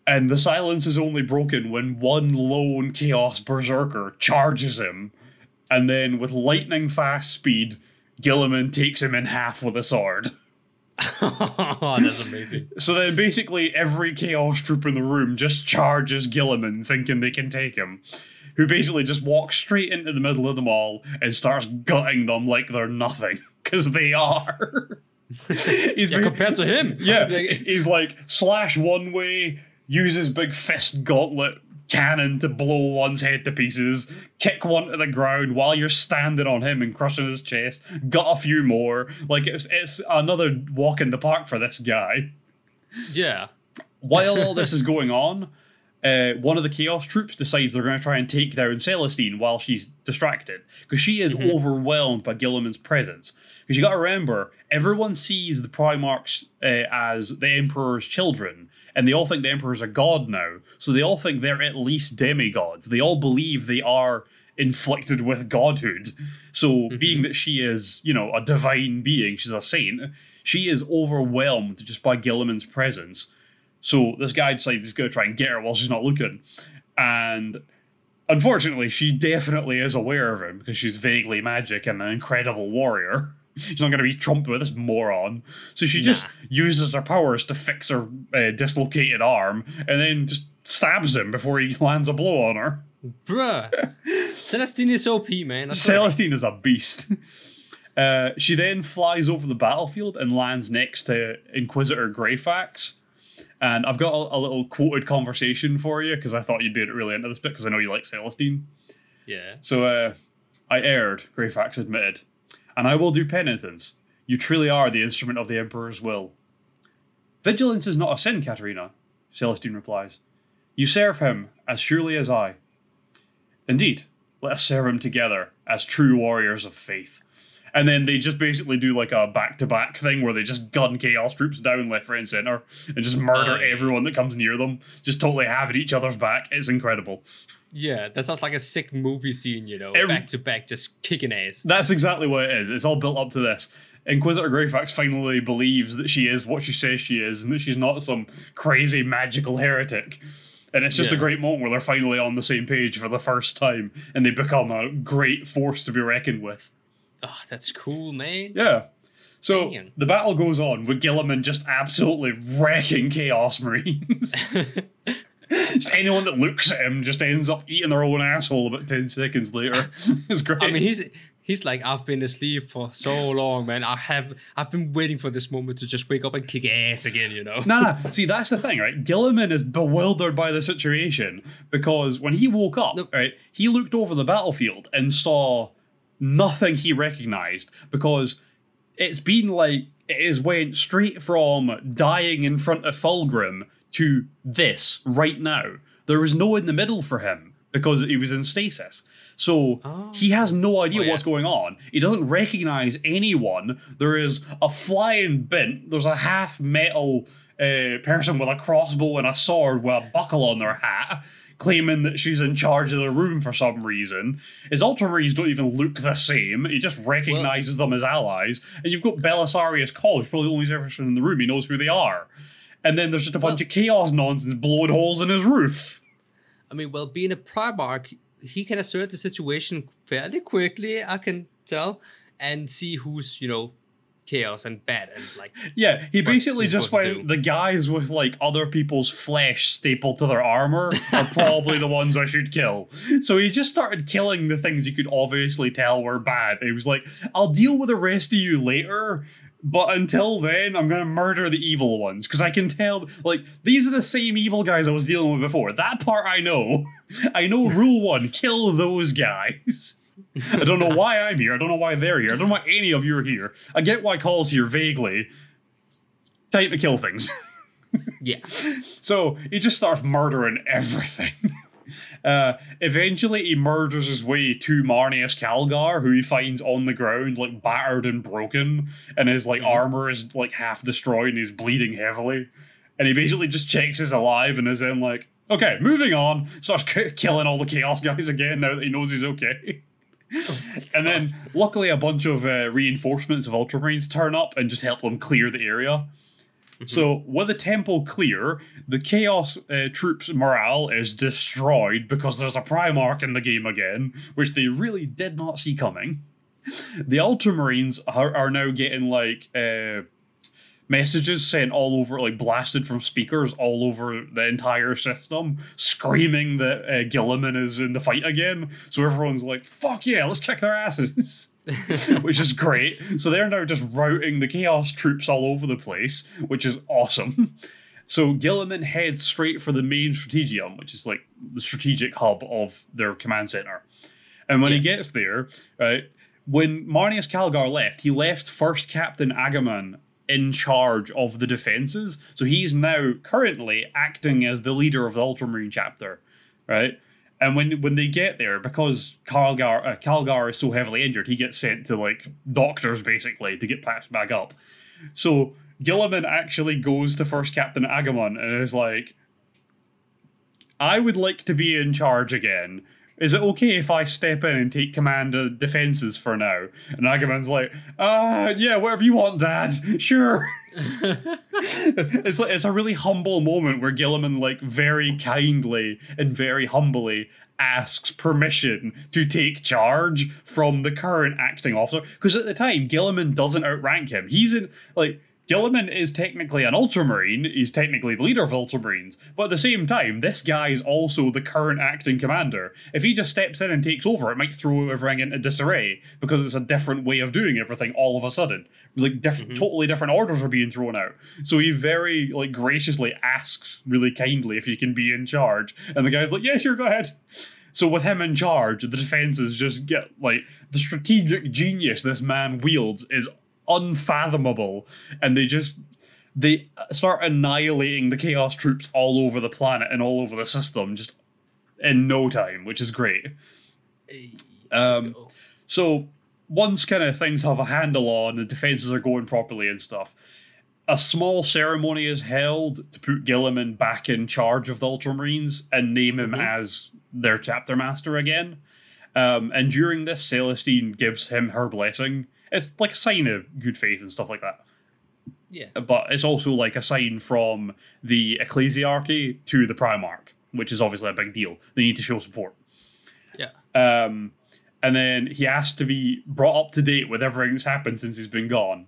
and the silence is only broken when one lone Chaos Berserker charges him, and then with lightning fast speed, Guilliman takes him in half with a sword.
Oh, that's amazing.
So then basically every Chaos troop in the room just charges Guilliman, thinking they can take him. Who basically just walks straight into the middle of them all and starts gutting them like they're nothing. Because they are. He's
Yeah, compared to him.
yeah, he's like slash one way, uses big fist gauntlet cannon to blow one's head to pieces, kick one to the ground while you're standing on him and crushing his chest, got a few more. Like it's it's another walk in the park for this guy.
yeah.
While all this is going on, uh, one of the Chaos troops decides they're going to try and take down Celestine while she's distracted because she is overwhelmed by Guilliman's presence. Because you got to remember, everyone sees the Primarchs uh, as the Emperor's children, and they all think the Emperor's a god now. So they all think they're at least demigods. They all believe they are inflicted with godhood. So, mm-hmm. being that she is, you know, a divine being, she's a saint, she is overwhelmed just by Guilliman's presence. So this guy decides he's going to try and get her while she's not looking. And unfortunately, she definitely is aware of him because she's vaguely magic and an incredible warrior. She's not going to be trumped with this moron. So she just uses her powers to fix her uh, dislocated arm and then just stabs him before he lands a blow on her.
Bruh. Celestine is OP, man.
Celestine is a beast. Uh, she then flies over the battlefield and lands next to Inquisitor Greyfax. And I've got a, a little quoted conversation for you because I thought you'd be really into this bit because I know you like Celestine.
Yeah.
So uh, I erred, Greyfax admitted, and I will do penitence. You truly are the instrument of the Emperor's will. Vigilance is not a sin, Katerina, Celestine replies. You serve him as surely as I. Indeed, let us serve him together as true warriors of faith. And then they just basically do like a back to back thing where they just gun chaos troops down left, right, and center and just murder
Oh,
everyone that comes near them. Just totally having each other's back. It's incredible.
Yeah, that sounds like a sick movie scene, you know,
Every-
back to back, just kicking ass.
That's exactly what it is. It's all built up to this. Inquisitor Greyfax finally believes that she is what she says she is and that she's not some crazy magical heretic. And it's just a great moment where they're finally on the same page for the first time and they become a great force to be reckoned with.
Oh, that's cool, man.
Yeah. So
Damn.
the battle goes on with Guilliman just absolutely wrecking Chaos Marines. just anyone that looks at him just ends up eating their own asshole about 10 seconds later. it's great.
I mean, he's he's like, I've been asleep for so long, man. I have I've been waiting for this moment to just wake up and kick ass again, you know.
Nah, nah. See, that's the thing, right? Guilliman is bewildered by the situation because when he woke up, right, he looked over the battlefield and saw nothing he recognized because it's been like it has went straight from dying in front of Fulgrim to this right now. There was no in the middle for him because he was in stasis. So
Oh.
he has no idea
Oh, yeah.
what's going on. He doesn't recognize anyone. There is a flying bint. There's a half metal uh, person with a crossbow and a sword with a buckle on their hat, claiming that she's in charge of the room for some reason. His Ultramarines don't even look the same. He just recognizes them as allies. And you've got Belisarius Cawl, probably the only person in the room. He knows who they are. And then there's just a bunch
Well-
of chaos nonsense blowing holes in his roof.
I mean, well, being a Primarch, he can assert the situation fairly quickly, I can tell, and see who's, you know, chaos and bad and like
Yeah, he basically just went, the guys with like other people's flesh stapled to their armor are probably the ones I should kill. So he just started killing the things you could obviously tell were bad. He was like, I'll deal with the rest of you later. But until then, I'm gonna murder the evil ones because I can tell, like, these are the same evil guys I was dealing with before. That part I know. I know rule one: kill those guys. I don't know why I'm here. I don't know why they're here. I don't know why any of you are here. I get why Cawl's here vaguely. Time to kill things.
yeah.
So he just starts murdering everything. Uh, eventually, he murders his way to Marneus Calgar, who he finds on the ground, like battered and broken, and his like armor is like half destroyed, and he's bleeding heavily. And he basically just checks he's alive and is then like, okay, moving on. Starts k- killing all the chaos guys again now that he knows he's okay. and then, luckily, a bunch of uh, reinforcements of Ultramarines turn up and just help them clear the area. So, with the temple clear, the Chaos uh, troops' morale is destroyed because there's a Primarch in the game again, which they really did not see coming. The Ultramarines are, are now getting like uh, messages sent all over, like blasted from speakers all over the entire system, screaming that uh, Guilliman is in the fight again. So everyone's like, fuck yeah, let's kick their asses. which is great. So they're now just routing the Chaos troops all over the place, which is awesome. So Guilliman heads straight for the main strategium, which is like the strategic hub of their command center. And when he gets there, right, when Marneus Calgar left, he left First Captain Agemman in charge of the defenses. So he's now currently acting as the leader of the Ultramarine chapter, right? And when when they get there, because Calgar uh, Calgar is so heavily injured, he gets sent to like doctors basically to get patched back up. So Guilliman actually goes to First Captain Agemman and is like, I would like to be in charge again. Is it okay if I step in and take command of defenses for now? And Agemman's like, uh, yeah, whatever you want, Dad. Sure. it's like it's a really humble moment where Guilliman like very kindly and very humbly asks permission to take charge from the current acting officer because at the time Guilliman doesn't outrank him. He's in like Guilliman is technically an ultramarine, he's technically the leader of ultramarines, but at the same time, this guy is also the current acting commander. If he just steps in and takes over, it might throw everything into disarray because it's a different way of doing everything all of a sudden. Like different, mm-hmm. totally different orders are being thrown out. So he very like graciously asks really kindly if he can be in charge, and the guy's like, "Yeah, sure, go ahead." So with him in charge, the defenses just get like the strategic genius this man wields is unfathomable, and they just they start annihilating the chaos troops all over the planet and all over the system just in no time, which is great. Um, so once kind of things have a handle on, the defenses are going properly and stuff. A small ceremony is held to put Guilliman back in charge of the Ultramarines and name him
Mhm.
as their chapter master again. Um, and during this, Celestine gives him her blessing. It's like a sign of good faith and stuff like that.
Yeah.
But it's also like a sign from the ecclesiarchy to the Primarch, which is obviously a big deal. They need to show support.
Yeah.
Um, and then he has to be brought up to date with everything that's happened since he's been gone.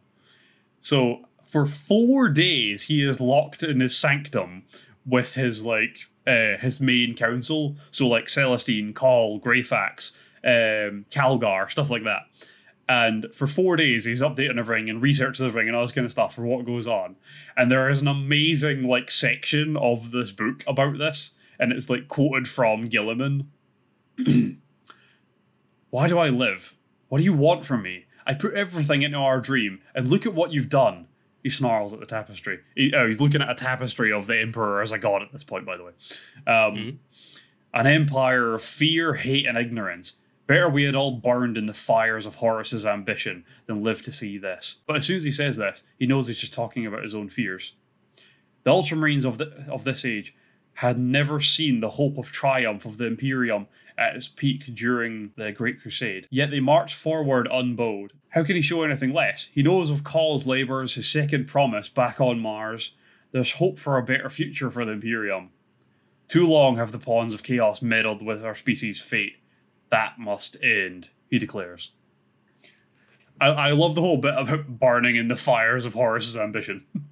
So for four days, he is locked in his sanctum with his like uh, his main council. So like Celestine, Cawl, Greyfax, um, Calgar, stuff like that. And for four days, he's updating the ring and researching the ring and all this kind of stuff for what goes on. And there is an amazing like section of this book about this, and it's like quoted from Guilliman. Why do I live? What do you want from me? I put everything into our dream, and look at what you've done. He snarls at the tapestry. He, oh, he's looking at a tapestry of the Emperor as a god at this point, by the way. Um,
Mhm.
An empire of fear, hate, and ignorance. Better we had all burned in the fires of Horus's ambition than live to see this. But as soon as he says this, he knows he's just talking about his own fears. The Ultramarines of, the, of this age had never seen the hope of triumph of the Imperium at its peak during the Great Crusade, yet they marched forward unbowed. How can he show anything less? He knows of Cawl's labours, his second promise back on Mars. There's hope for a better future for the Imperium. Too long have the pawns of chaos meddled with our species' fate. That must end, he declares. I, I love the whole bit about burning in the fires of Horus's ambition.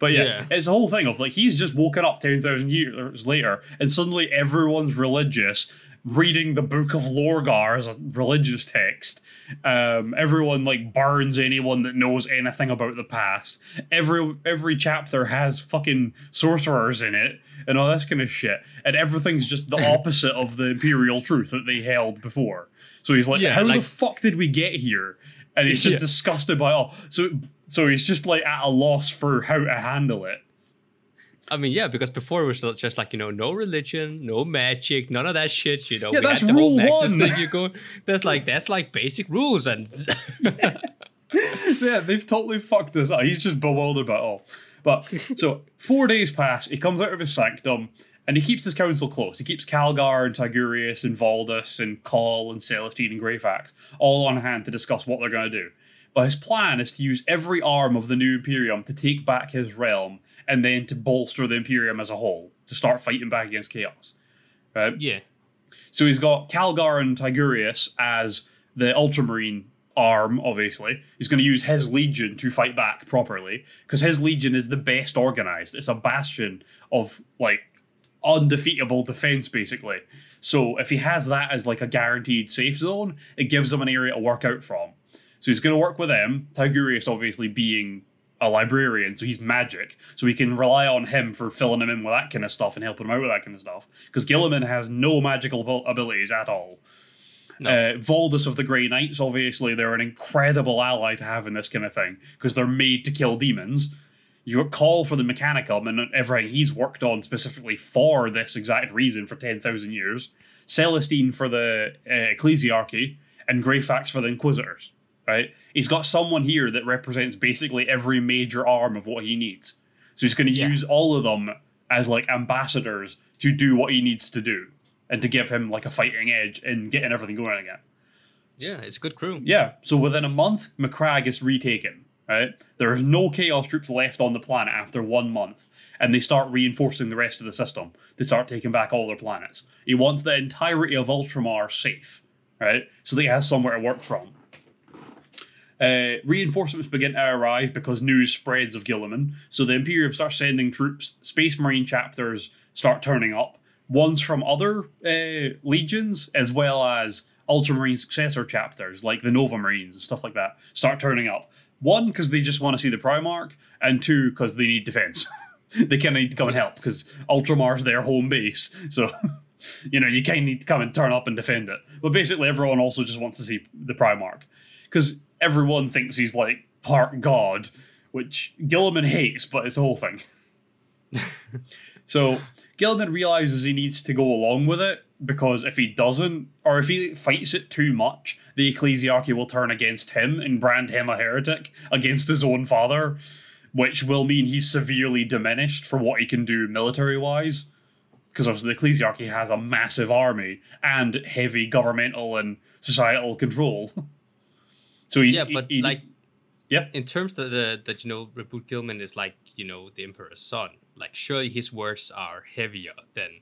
But yeah,
Yeah.
it's a whole thing of like he's just woken up 10,000 years later and suddenly everyone's religious, reading the Book of Lorgar as a religious text. Um, everyone like burns anyone that knows anything about the past. Every every chapter has fucking sorcerers in it and all this kind of shit. And everything's just the opposite of the imperial truth that they held before. So he's like,
Yeah,
how the fuck did we get here? And he's just
Yeah.
disgusted by all. So so he's just like at a loss for how to handle it.
I mean, yeah, because before it was just like you know, no religion, no magic, none of that shit. You know,
Yeah,
we
that's
had the
rule one.
thing. You go, there's like that's like basic rules, and
yeah, they've totally fucked this up. He's just bewildered by it all. But so four days pass, he comes out of his sanctum, and he keeps his council close. He keeps Calgar and Tigurius and Voldus and Cawl and Celestine and Greyfax all on hand to discuss what they're going to do. But his plan is to use every arm of the new Imperium to take back his realm and then to bolster the Imperium as a whole to start fighting back against Chaos. Right?
Yeah.
So he's got Calgar and Tigurius as the Ultramarine arm, obviously. He's going to use his Legion to fight back properly because his Legion is the best organized. It's a bastion of like undefeatable defense, basically. So if he has that as like a guaranteed safe zone, it gives him an area to work out from. So he's going to work with them. Tigurius, obviously, being a librarian, so he's magic. So we can rely on him for filling him in with that kind of stuff and helping him out with that kind of stuff. Because Guilliman has no magical abilities at all.
No.
Uh, Voldus of the Grey Knights, obviously, they're an incredible ally to have in this kind of thing because they're made to kill demons. You Cawl for the Mechanicum and everything he's worked on specifically for this exact reason for 10,000 years. Celestine for the uh, Ecclesiarchy and Greyfax for the Inquisitors, right? He's got someone here that represents basically every major arm of what he needs. So he's going to
Yeah.
use all of them as like ambassadors to do what he needs to do and to give him like a fighting edge in getting everything going again.
Yeah, it's a good crew.
Yeah, so within a month, Macragge is retaken, right? There is no Chaos troops left on the planet after one month, and they start reinforcing the rest of the system. They start taking back all their planets. He wants the entirety of Ultramar safe, right? So that he has somewhere to work from. Uh, reinforcements begin to arrive because news spreads of Guilliman. So the Imperium starts sending troops. Space Marine chapters start turning up. Ones from other uh, legions, as well as Ultramarine successor chapters, like the Nova Marines and stuff like that, start turning up. One, because they just want to see the Primarch, and two, because they need defense. they kind of need to come and help because Ultramar's their home base. So, you know, you kind of need to come and turn up and defend it. But basically, everyone also just wants to see the Primarch because everyone thinks he's like part god, which Guilliman hates, but it's a whole thing. so Guilliman realizes he needs to go along with it because if he doesn't, or if he fights it too much, the ecclesiarchy will turn against him and brand him a heretic against his own father, which will mean he's severely diminished for what he can do military wise. Because obviously the ecclesiarchy has a massive army and heavy governmental and societal control. So he,
Yeah, but
he-
like
yeah,
in terms of the that you know Roboute Guilliman is like you know the Emperor's son. Like surely his words are heavier than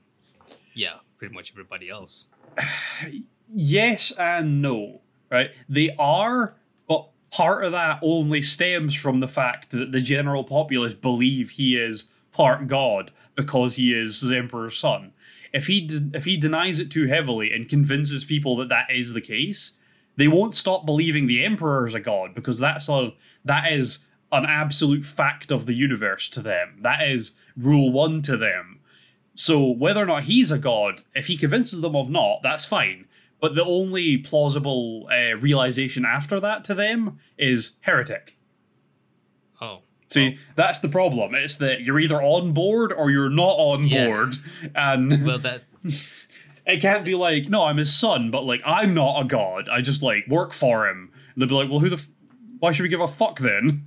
yeah pretty much everybody else.
yes and no, right? They are, but part of that only stems from the fact that the general populace believe he is part god because he is the emperor's son. If he de- if he denies it too heavily and convinces people that that is the case, they won't stop believing the emperor is a god because that's a that is an absolute fact of the universe to them. That is rule one to them. So whether or not he's a god, if he convinces them of not, that's fine. But the only plausible uh, realization after that to them is heretic.
Oh,
See, that's the problem. It's that you're either on board or you're not on
Yeah.
board, and
well that
it can't be like, no, I'm his son, but like I'm not a god. I just like work for him. And they'll be like, well, who the? F- why should we give a fuck then?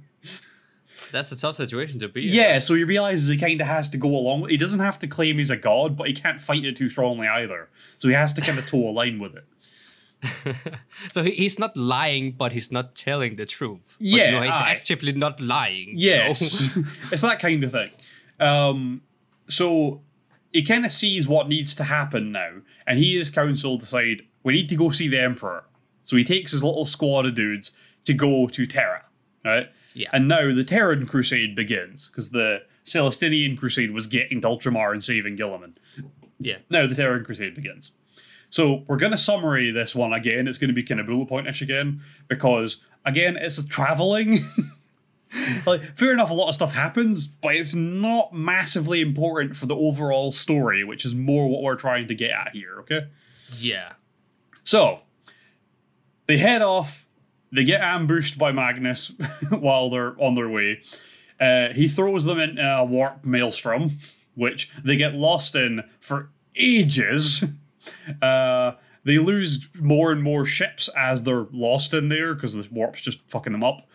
that's a tough situation to be. in.
Yeah, so he realizes he kind of has to go along. with it. He doesn't have to claim he's a god, but he can't fight it too strongly either. So he has to kind of toe a line with it.
so he, he's not lying, but he's not telling the truth. But,
Yeah,
you know, he's
aye.
actively not lying. you know?
Yes, it's that kind of thing. Um, so he kind of sees what needs to happen now, and he and his council decide we need to go see the emperor. So he takes his little squad of dudes to go to Terra, right?
Yeah.
And now the Terran Crusade begins because the Celestinian Crusade was getting to Ultramar and saving Guilliman.
yeah.
Now the Terran Crusade begins. So we're going to summary this one again. It's going to be kind of bullet pointish again because again it's a traveling. like fair enough, a lot of stuff happens, but it's not massively important for the overall story, which is more what we're trying to get at here. Okay.
Yeah.
So they head off. They get ambushed by Magnus while they're on their way. Uh, he throws them into a warp maelstrom, which they get lost in for ages. Uh, they lose more and more ships as they're lost in there because the warp's just fucking them up.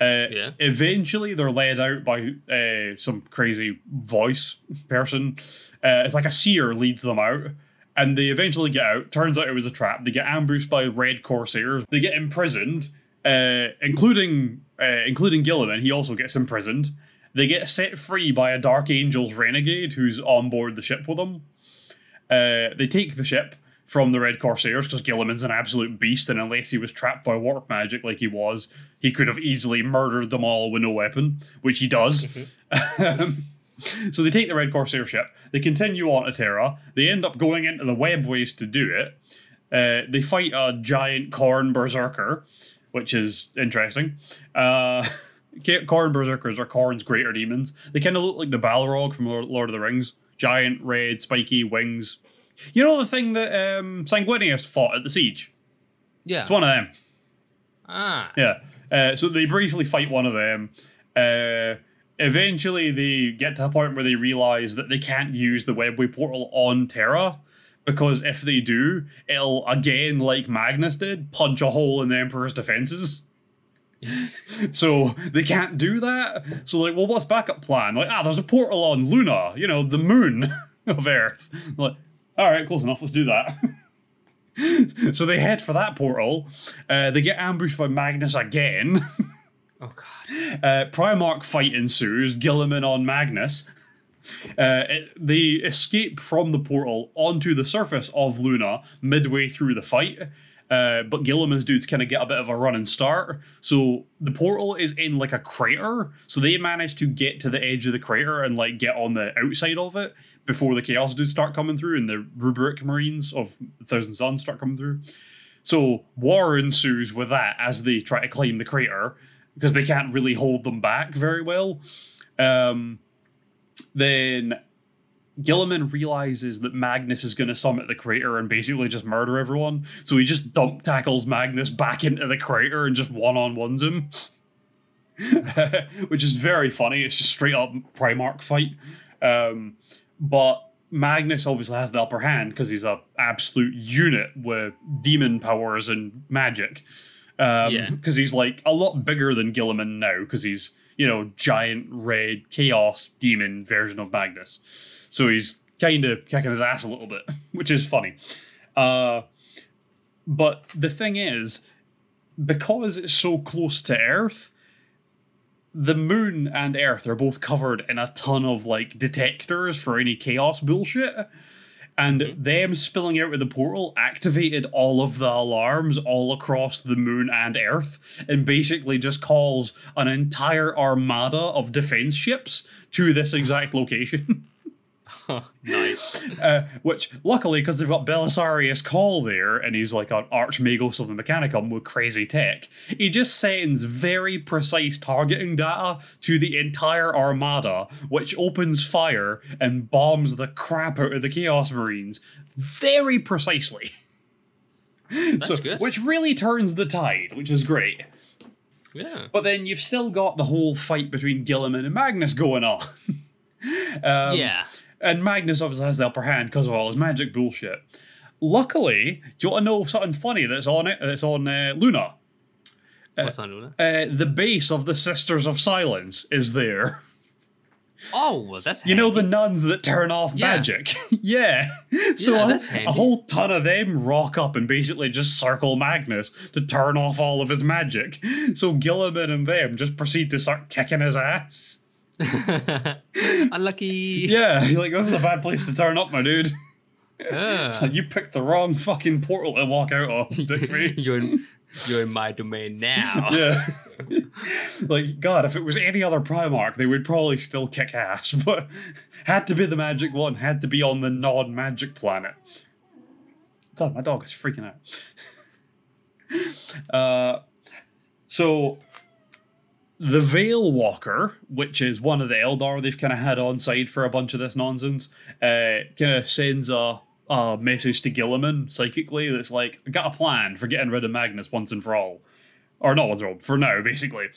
Uh,
Yeah.
Eventually, they're led out by uh, some crazy voice person. Uh, it's like a seer leads them out, and they eventually get out. Turns out it was a trap. They get ambushed by red corsairs. They get imprisoned, uh, including uh, including Guilliman. He also gets imprisoned. They get set free by a Dark Angels renegade who's on board the ship with them. Uh, they take the ship from the Red Corsairs because Guilliman's an absolute beast, and unless he was trapped by warp magic like he was, he could have easily murdered them all with no weapon, which he does. Um, so they take the Red Corsair ship. They continue on to Terra. They end up going into the webways to do it. Uh, they fight a giant Khorne berserker, which is interesting. Uh, Khorne berserkers are Khorne's greater demons. They kind of look like the Balrog from Lord of the Rings. Giant, red, spiky wings. You know the thing that um, Sanguinius fought at the siege?
Yeah.
It's one of them.
Ah.
Yeah. Uh, so they briefly fight one of them. Uh, eventually, they get to a point where they realize that they can't use the webway portal on Terra because if they do, it'll again, like Magnus did, punch a hole in the Emperor's defenses. so they can't do that. So like, well, what's backup plan? Like, ah, there's a portal on Luna, you know, the moon of Earth. Like, all right, close enough. Let's do that. so they head for that portal. Uh, they get ambushed by Magnus again.
Oh god.
Uh, Primarch fight ensues. Guilliman on Magnus. Uh, it- they escape from the portal onto the surface of Luna midway through the fight. Uh, but Guilliman's dudes kind of get a bit of a running start. So the portal is in like a crater. So they manage to get to the edge of the crater and like get on the outside of it before the Chaos dudes start coming through and the Rubric Marines of Thousand Sons start coming through. So war ensues with that as they try to climb the crater because they can't really hold them back very well. Um, then Guilliman realizes that Magnus is going to summit the crater and basically just murder everyone. So he just dump tackles Magnus back into the crater and just one on ones him. Which is very funny. It's just straight up Primarch fight. Um, but Magnus obviously has the upper hand because he's a absolute unit with demon powers and magic. Um,
Yeah.
because he's like a lot bigger than Guilliman now because he's you know giant red chaos demon version of Magnus. So he's kind of kicking his ass a little bit, which is funny. Uh, but the thing is, because it's so close to Earth, the moon and Earth are both covered in a ton of like detectors for any chaos bullshit. And mm-hmm. them spilling out of the portal activated all of the alarms all across the moon and Earth, and basically just calls an entire armada of defense ships to this exact location.
nice.
Uh, which, luckily, because they've got Belisarius Cawl there, and he's like an Archmagos of the Mechanicum with crazy tech, he just sends very precise targeting data to the entire armada, which opens fire and bombs the crap out of the Chaos Marines very precisely.
That's good.
Which really turns the tide, which is great.
Yeah.
But then you've still got the whole fight between Guilliman and Magnus going on. um,
yeah.
And Magnus obviously has the upper hand because of all his magic bullshit. Luckily, do you want to know something funny that's on it? That's on uh, Luna.
What's on Luna?
Uh, the base of the Sisters of Silence is there.
Oh, well, that's
You know the nuns that turn off
Yeah.
magic. yeah. So
Yeah,
a, a
handy.
whole ton of them rock up and basically just circle Magnus to turn off all of his magic. So Guilliman and them just proceed to start kicking his ass.
Unlucky.
Yeah, you're like this is a bad place to turn up, my dude.
Ah.
you picked the wrong fucking portal to walk out of, dickface.
you're, in, you're in my domain now.
yeah. like, God, if it was any other Primarch, they would probably still kick ass, but had to be the magic one, had to be on the non magic planet. God, my dog is freaking out. uh, so, the Veil Walker, which is one of the Eldar they've kind of had on side for a bunch of this nonsense, uh, kind of sends a, a message to Guilliman psychically that's like, I got a plan for getting rid of Magnus once and for all. Or not once and for all, for now, basically.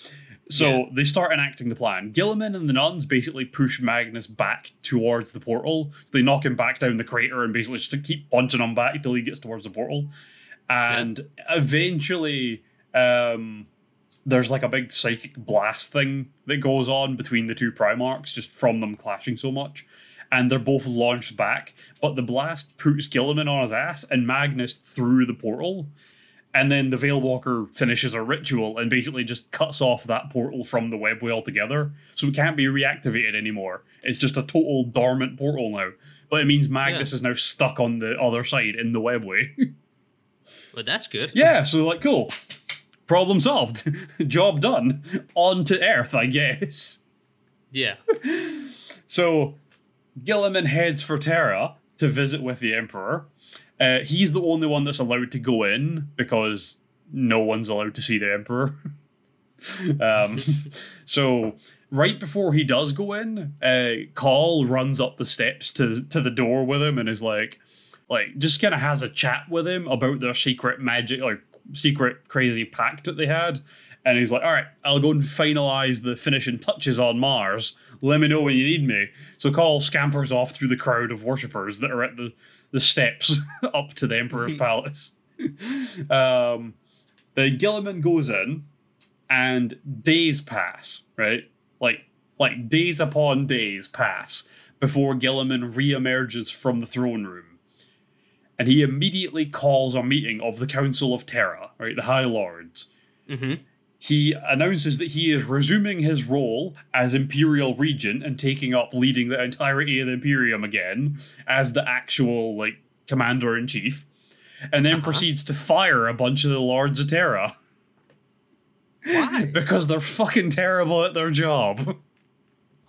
So
Yeah.
they start enacting the plan. Guilliman and the nuns basically push Magnus back towards the portal. So they knock him back down the crater and basically just keep punching him back till he gets towards the portal. And eventually, um, there's like a big psychic blast thing that goes on between the two Primarchs just from them clashing so much. And they're both launched back, but the blast puts Guilliman on his ass and Magnus through the portal. and then the Veil Walker finishes a ritual and basically just cuts off that portal from the webway altogether. So it can't be reactivated anymore. It's just a total dormant portal now. But it means Magnus
Yeah.
is now stuck on the other side in the webway.
Well, that's good.
yeah, so like, cool. Problem solved. Job done. On to Earth, I guess.
Yeah.
So Guilliman heads for Terra to visit with the Emperor. Uh, he's the only one that's allowed to go in because no one's allowed to see the Emperor. um, so right before he does go in, uh, Cawl runs up the steps to to the door with him and is like, like just kind of has a chat with him about their secret magic or secret crazy pact that they had. And he's like, all right, I'll go and finalize the finishing touches on Mars. Let me know when you need me. So Cawl scampers off through the crowd of worshippers that are at the, the steps up to the Emperor's palace. um, then Guilliman goes in, and days pass, right? Like like days upon days pass before Guilliman re-emerges from the throne room. And he immediately calls a meeting of the Council of Terra, right, the High Lords.
hmm
He announces that he is resuming his role as Imperial Regent and taking up leading the entirety of the Imperium again as the actual like commander in chief, and then
Uh-huh.
proceeds to fire a bunch of the Lords of Terra
Why?
because they're fucking terrible at their job.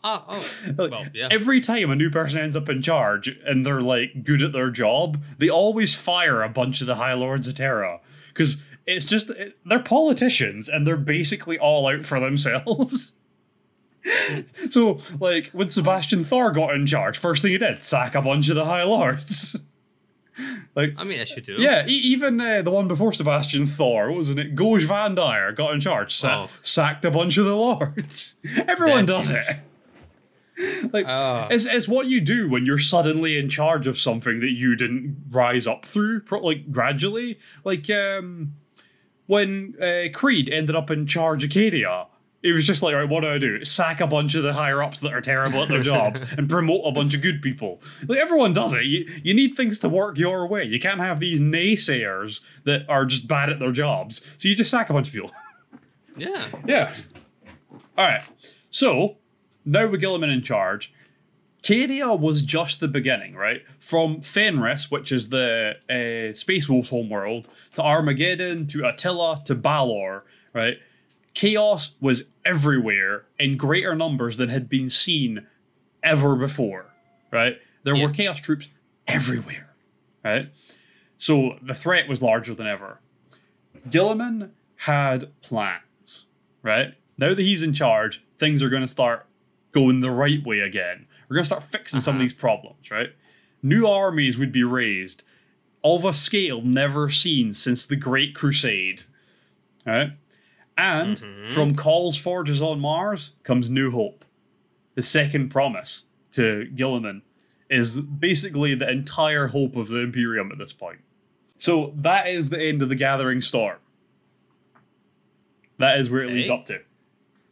Oh, oh.
Like,
Well, yeah.
Every time a new person ends up in charge and they're like good at their job, they always fire a bunch of the High Lords of Terra because it's just it- they're politicians and they're basically all out for themselves. so, like when Sebastian Thor got in charge, first thing he did sack a bunch of the High Lords. like,
I mean, I should do.
yeah, e- even uh, the one before Sebastian Thor, wasn't it? Goge Vandire got in charge, sa-
Oh.
sacked a bunch of the lords. Everyone
That
does
douche.
it. Like
Ah.
it's, it's what you do when you're suddenly in charge of something that you didn't rise up through, pro- like gradually. Like um, when uh, Creed ended up in charge of Acadia, it was just like, right, what do I do? Sack a bunch of the higher ups that are terrible at their jobs and promote a bunch of good people. Like everyone does it. You you need things to work your way. You can't have these naysayers that are just bad at their jobs. So you just sack a bunch of people.
Yeah.
Yeah. All right. So now with Guilliman in charge, Cadia was just the beginning, right? From Fenris, which is the uh, Space Wolf's homeworld, to Armageddon, to Attila, to Balor, right? Chaos was everywhere in greater numbers than had been seen ever before, right? There
Yeah.
were Chaos troops everywhere, right? So the threat was larger than ever. Guilliman had plans, right? Now that he's in charge, things are going to start going the right way again. We're going to start fixing some of
Uh-huh.
these problems, right? New armies would be raised of a scale never seen since the Great Crusade, right? And
Mhm.
from Cawl's Forges on Mars comes New Hope. The second promise to Guilliman is basically the entire hope of the Imperium at this point. So that is the end of the Gathering Storm. That is where it leads up to.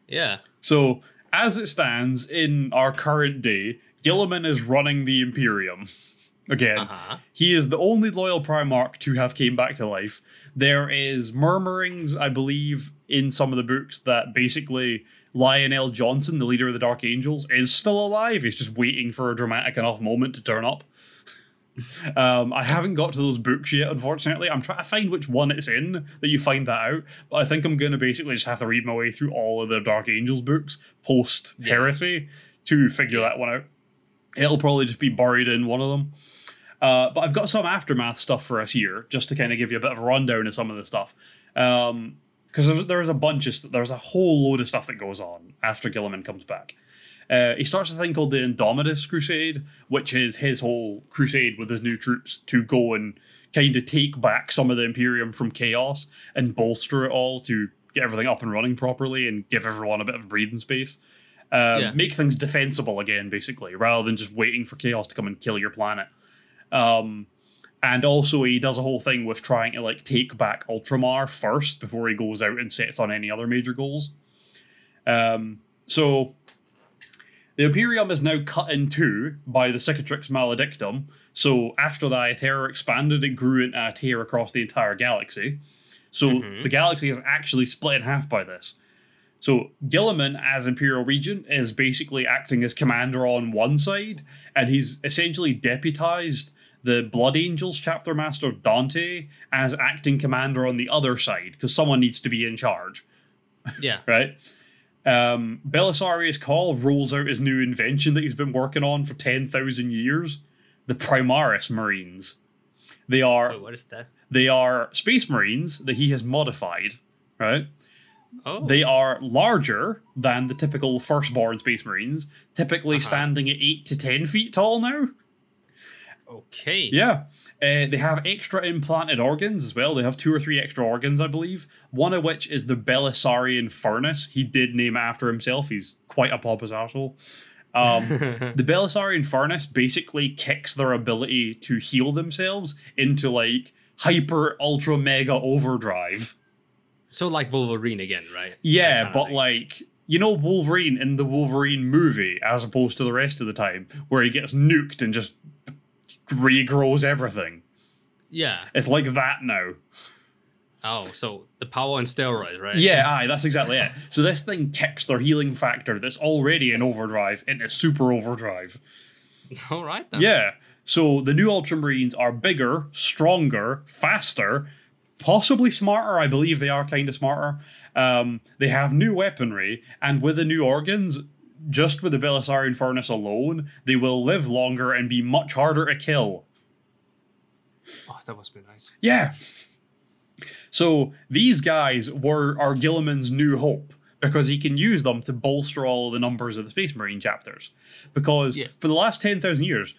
Yeah.
So, as it stands in our current day, Guilliman is running the Imperium. Again,
Uh huh.
he is the only loyal Primarch to have came back to life. There is murmurings, I believe, in some of the books that basically Lion El'Jonson, the leader of the Dark Angels, is still alive. He's just waiting for a dramatic enough moment to turn up. Um, I haven't got to those books yet, unfortunately. I'm trying to find which one it's in that you find that out. But I think I'm going to basically just have to read my way through all of the Dark Angels books post heresy to figure that one out. It'll probably just be buried in one of them. Uh, but I've got some aftermath stuff for us here, just to kind of give you a bit of a rundown of some of the stuff. Um, because there's, there's a bunch of there's a whole load of stuff that goes on after Guilliman comes back. Uh, he starts a thing called the Indomitus Crusade, which is his whole crusade with his new troops to go and kind of take back some of the Imperium from chaos and bolster it all to get everything up and running properly and give everyone a bit of breathing space. Um,
Yeah.
Make things defensible again, basically, rather than just waiting for chaos to come and kill your planet. Um, and also, he does a whole thing with trying to like take back Ultramar first before he goes out and sets on any other major goals. Um, so the Imperium is now cut in two by the Cicatrix Maledictum. So after the Aether expanded, it grew into Aether across the entire galaxy. So
Mhm.
the galaxy is actually split in half by this. So Guilliman, as Imperial Regent, is basically acting as commander on one side, and he's essentially deputized the Blood Angels chapter master Dante as acting commander on the other side because someone needs to be in charge,
Yeah.
right? Um, Belisarius Cawl rolls out his new invention that he's been working on for ten thousand years: the Primaris Marines. They are
Wait, what is that?
they are space marines that he has modified, right?
Oh.
They are larger than the typical firstborn space marines, typically
Uh-huh.
standing at 8 to 10 feet tall now.
Okay.
Yeah. Uh, they have extra implanted organs as well. They have two or three extra organs, I believe. One of which is the Belisarian furnace. He did name after himself. He's quite a pompous arsehole. Um, the Belisarian furnace basically kicks their ability to heal themselves into like hyper ultra mega overdrive.
so like Wolverine again, right?
Yeah, but like you know Wolverine in the Wolverine movie as opposed to the rest of the time where he gets nuked and just regrows everything.
Yeah.
It's like that now.
Oh, so the power and steroids, right?
Yeah, aye, that's exactly it. So this thing kicks their healing factor that's already in overdrive into super overdrive.
All right then.
Yeah. So the new Ultramarines are bigger, stronger, faster, possibly smarter. I believe they are kind of smarter. Um, they have new weaponry, and with the new organs, just with the Belisarian furnace alone, they will live longer and be much harder to kill.
Oh, that must be nice.
Yeah. So these guys were are Guilliman's new hope because he can use them to bolster all the numbers of the Space Marine chapters. Because
Yeah.
for the last ten thousand years,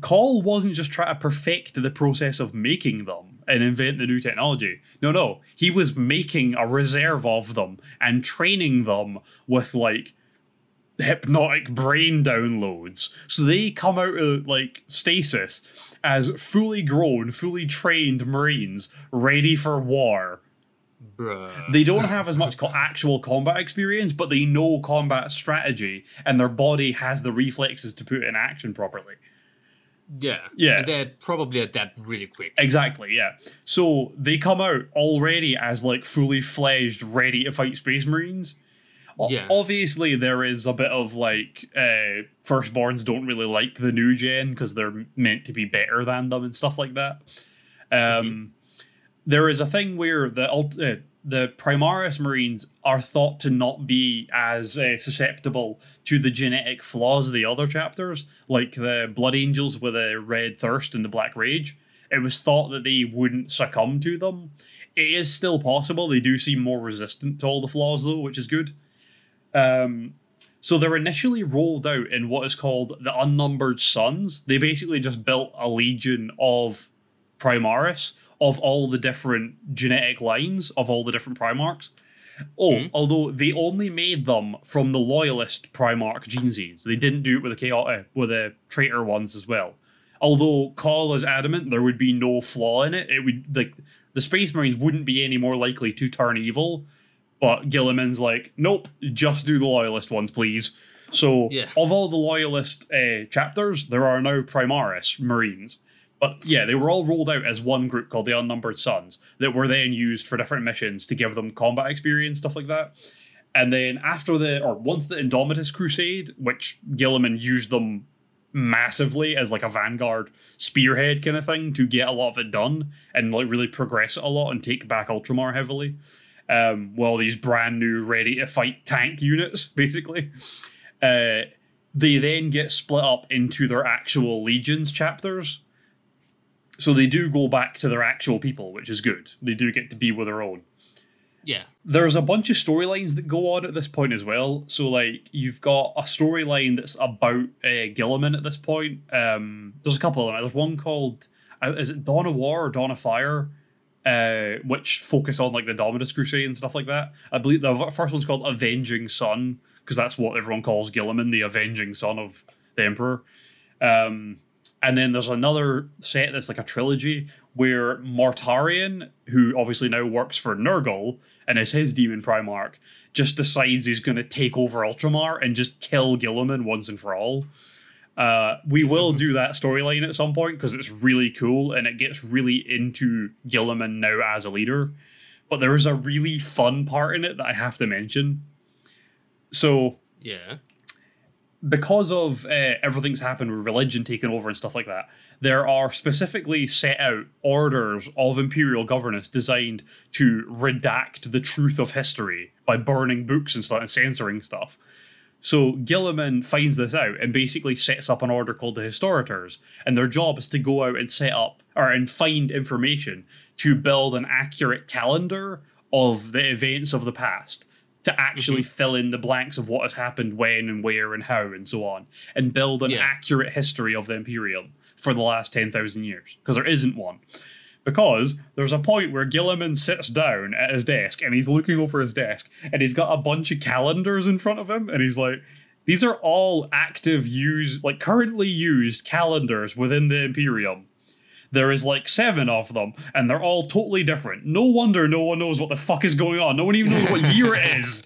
Cawl wasn't just trying to perfect the process of making them and invent the new technology. No, no, he was making a reserve of them and training them with like hypnotic brain downloads. So they come out of like stasis as fully grown, fully trained Marines ready for war.
Bruh.
They don't have as much co- actual combat experience, but they know combat strategy and their body has the reflexes to put in action properly.
yeah.
Yeah.
They're probably adapt really quick.
Exactly, yeah. So they come out already as like fully fledged, ready to fight Space Marines.
Yeah.
Obviously, there is a bit of like uh, firstborns don't really like the new gen because they're meant to be better than them and stuff like that. Um, there is a thing where the uh, the Primaris Marines are thought to not be as uh, susceptible to the genetic flaws of the other chapters, like the Blood Angels with the Red Thirst and the Black Rage. It was thought that they wouldn't succumb to them. It is still possible. They do seem more resistant to all the flaws, though, which is good. Um, so they're initially rolled out in what is called the Unnumbered Sons. They basically just built a legion of Primaris of all the different genetic lines of all the different Primarchs. Oh,
Mhm.
although they only made them from the loyalist Primarch gene seeds. They didn't do it with the chaotic, with the traitor ones as well. Although Cawl is adamant there would be no flaw in it. It would like the Space Marines wouldn't be any more likely to turn evil. But Guilliman's like, nope, just do the loyalist ones, please. So,
Yeah.
of all the loyalist uh, chapters, there are now Primaris Marines. But yeah, they were all rolled out as one group called the Unnumbered Sons that were then used for different missions to give them combat experience, stuff like that. And then after the, or once the Indomitus Crusade, which Guilliman used them massively as like a vanguard spearhead kind of thing to get a lot of it done and like really progress it a lot and take back Ultramar heavily. Um, well, these brand new ready to fight tank units, basically. Uh, they then get split up into their actual legions chapters. So they do go back to their actual people, which is good. They do get to be with their own
Yeah.
there's a bunch of storylines that go on at this point as well. So like you've got a storyline that's about uh, Guilliman at this point. Um, there's a couple of them. There's one called uh, is it Dawn of War or Dawn of Fire, uh, which focus on like the Dominus Crusade and stuff like that. I believe the first one's called Avenging Son because that's what everyone calls Guilliman, the avenging son of the Emperor. Um, and then there's another set that's like a trilogy where Mortarion, who obviously now works for Nurgle and is his demon Primarch, just decides he's going to take over Ultramar and just kill Guilliman once and for all. Uh, we will do that storyline at some point because it's really cool and it gets really into Guilliman now as a leader. but there is a really fun part in it that I have to mention. So
Yeah.
because of uh, everything's happened with religion taking over and stuff like that, there are specifically set out orders of imperial governance designed to redact the truth of history by burning books and stuff and censoring stuff. So Guilliman finds this out and basically sets up an order called the Historitors, and their job is to go out and set up or and find information to build an accurate calendar of the events of the past to actually mm-hmm. fill in the blanks of what has happened when and where and how and so on, and build an
Yeah.
accurate history of the Imperium for the last 10,000 years, because there isn't one. Because there's a point where Guilliman sits down at his desk and he's looking over his desk and he's got a bunch of calendars in front of him and he's like, these are all active used, like currently used calendars within the Imperium. There is like seven of them, and they're all totally different. No wonder no one knows what the fuck is going on. No one even knows what year it is.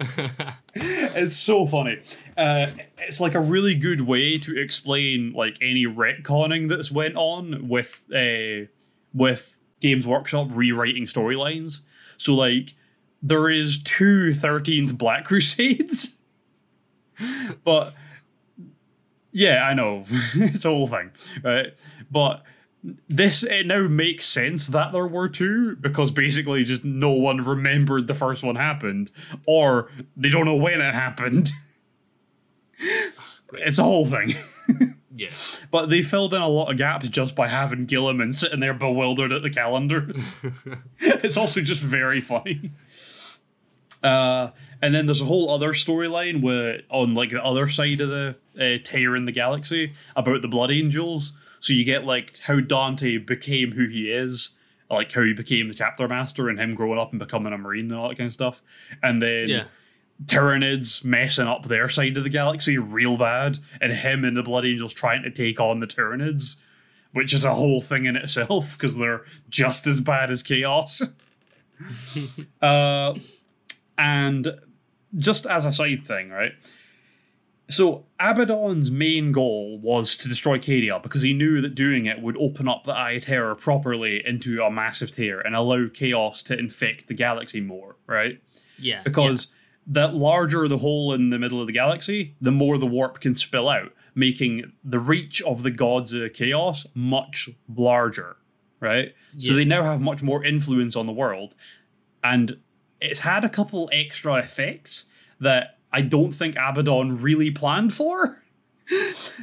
it's so funny. Uh, it's like a really good way to explain like any retconning that's went on with uh, with Games Workshop rewriting storylines. So like there is two 13th Black Crusades, but yeah, I know it's a whole thing, right? But this it now makes sense that there were two because basically just no one remembered the first one happened or they don't know when it happened. it's a whole thing.
Yeah.
But they filled in a lot of gaps just by having Guilliman sitting there bewildered at the calendar. it's also just very funny. Uh, and then there's a whole other storyline where on like the other side of the uh, tear in the galaxy about the Blood Angels. So you get like how Dante became who he is, like how he became the chapter master, and him growing up and becoming a marine and all that kind of stuff. And then
Yeah.
Tyranids messing up their side of the galaxy real bad, and him and the Blood Angels trying to take on the Tyranids, which is a whole thing in itself because they're just as bad as Chaos. uh, and just as a side thing, right? So Abaddon's main goal was to destroy Cadia because he knew that doing it would open up the Eye of Terror properly into a massive tear and allow Chaos to infect the galaxy more, right?
Yeah.
because the larger the hole in the middle of the galaxy, the more the warp can spill out, making the reach of the gods of chaos much larger, right? So they now have much more influence on the world, and it's had a couple extra effects that I don't think Abaddon really planned for.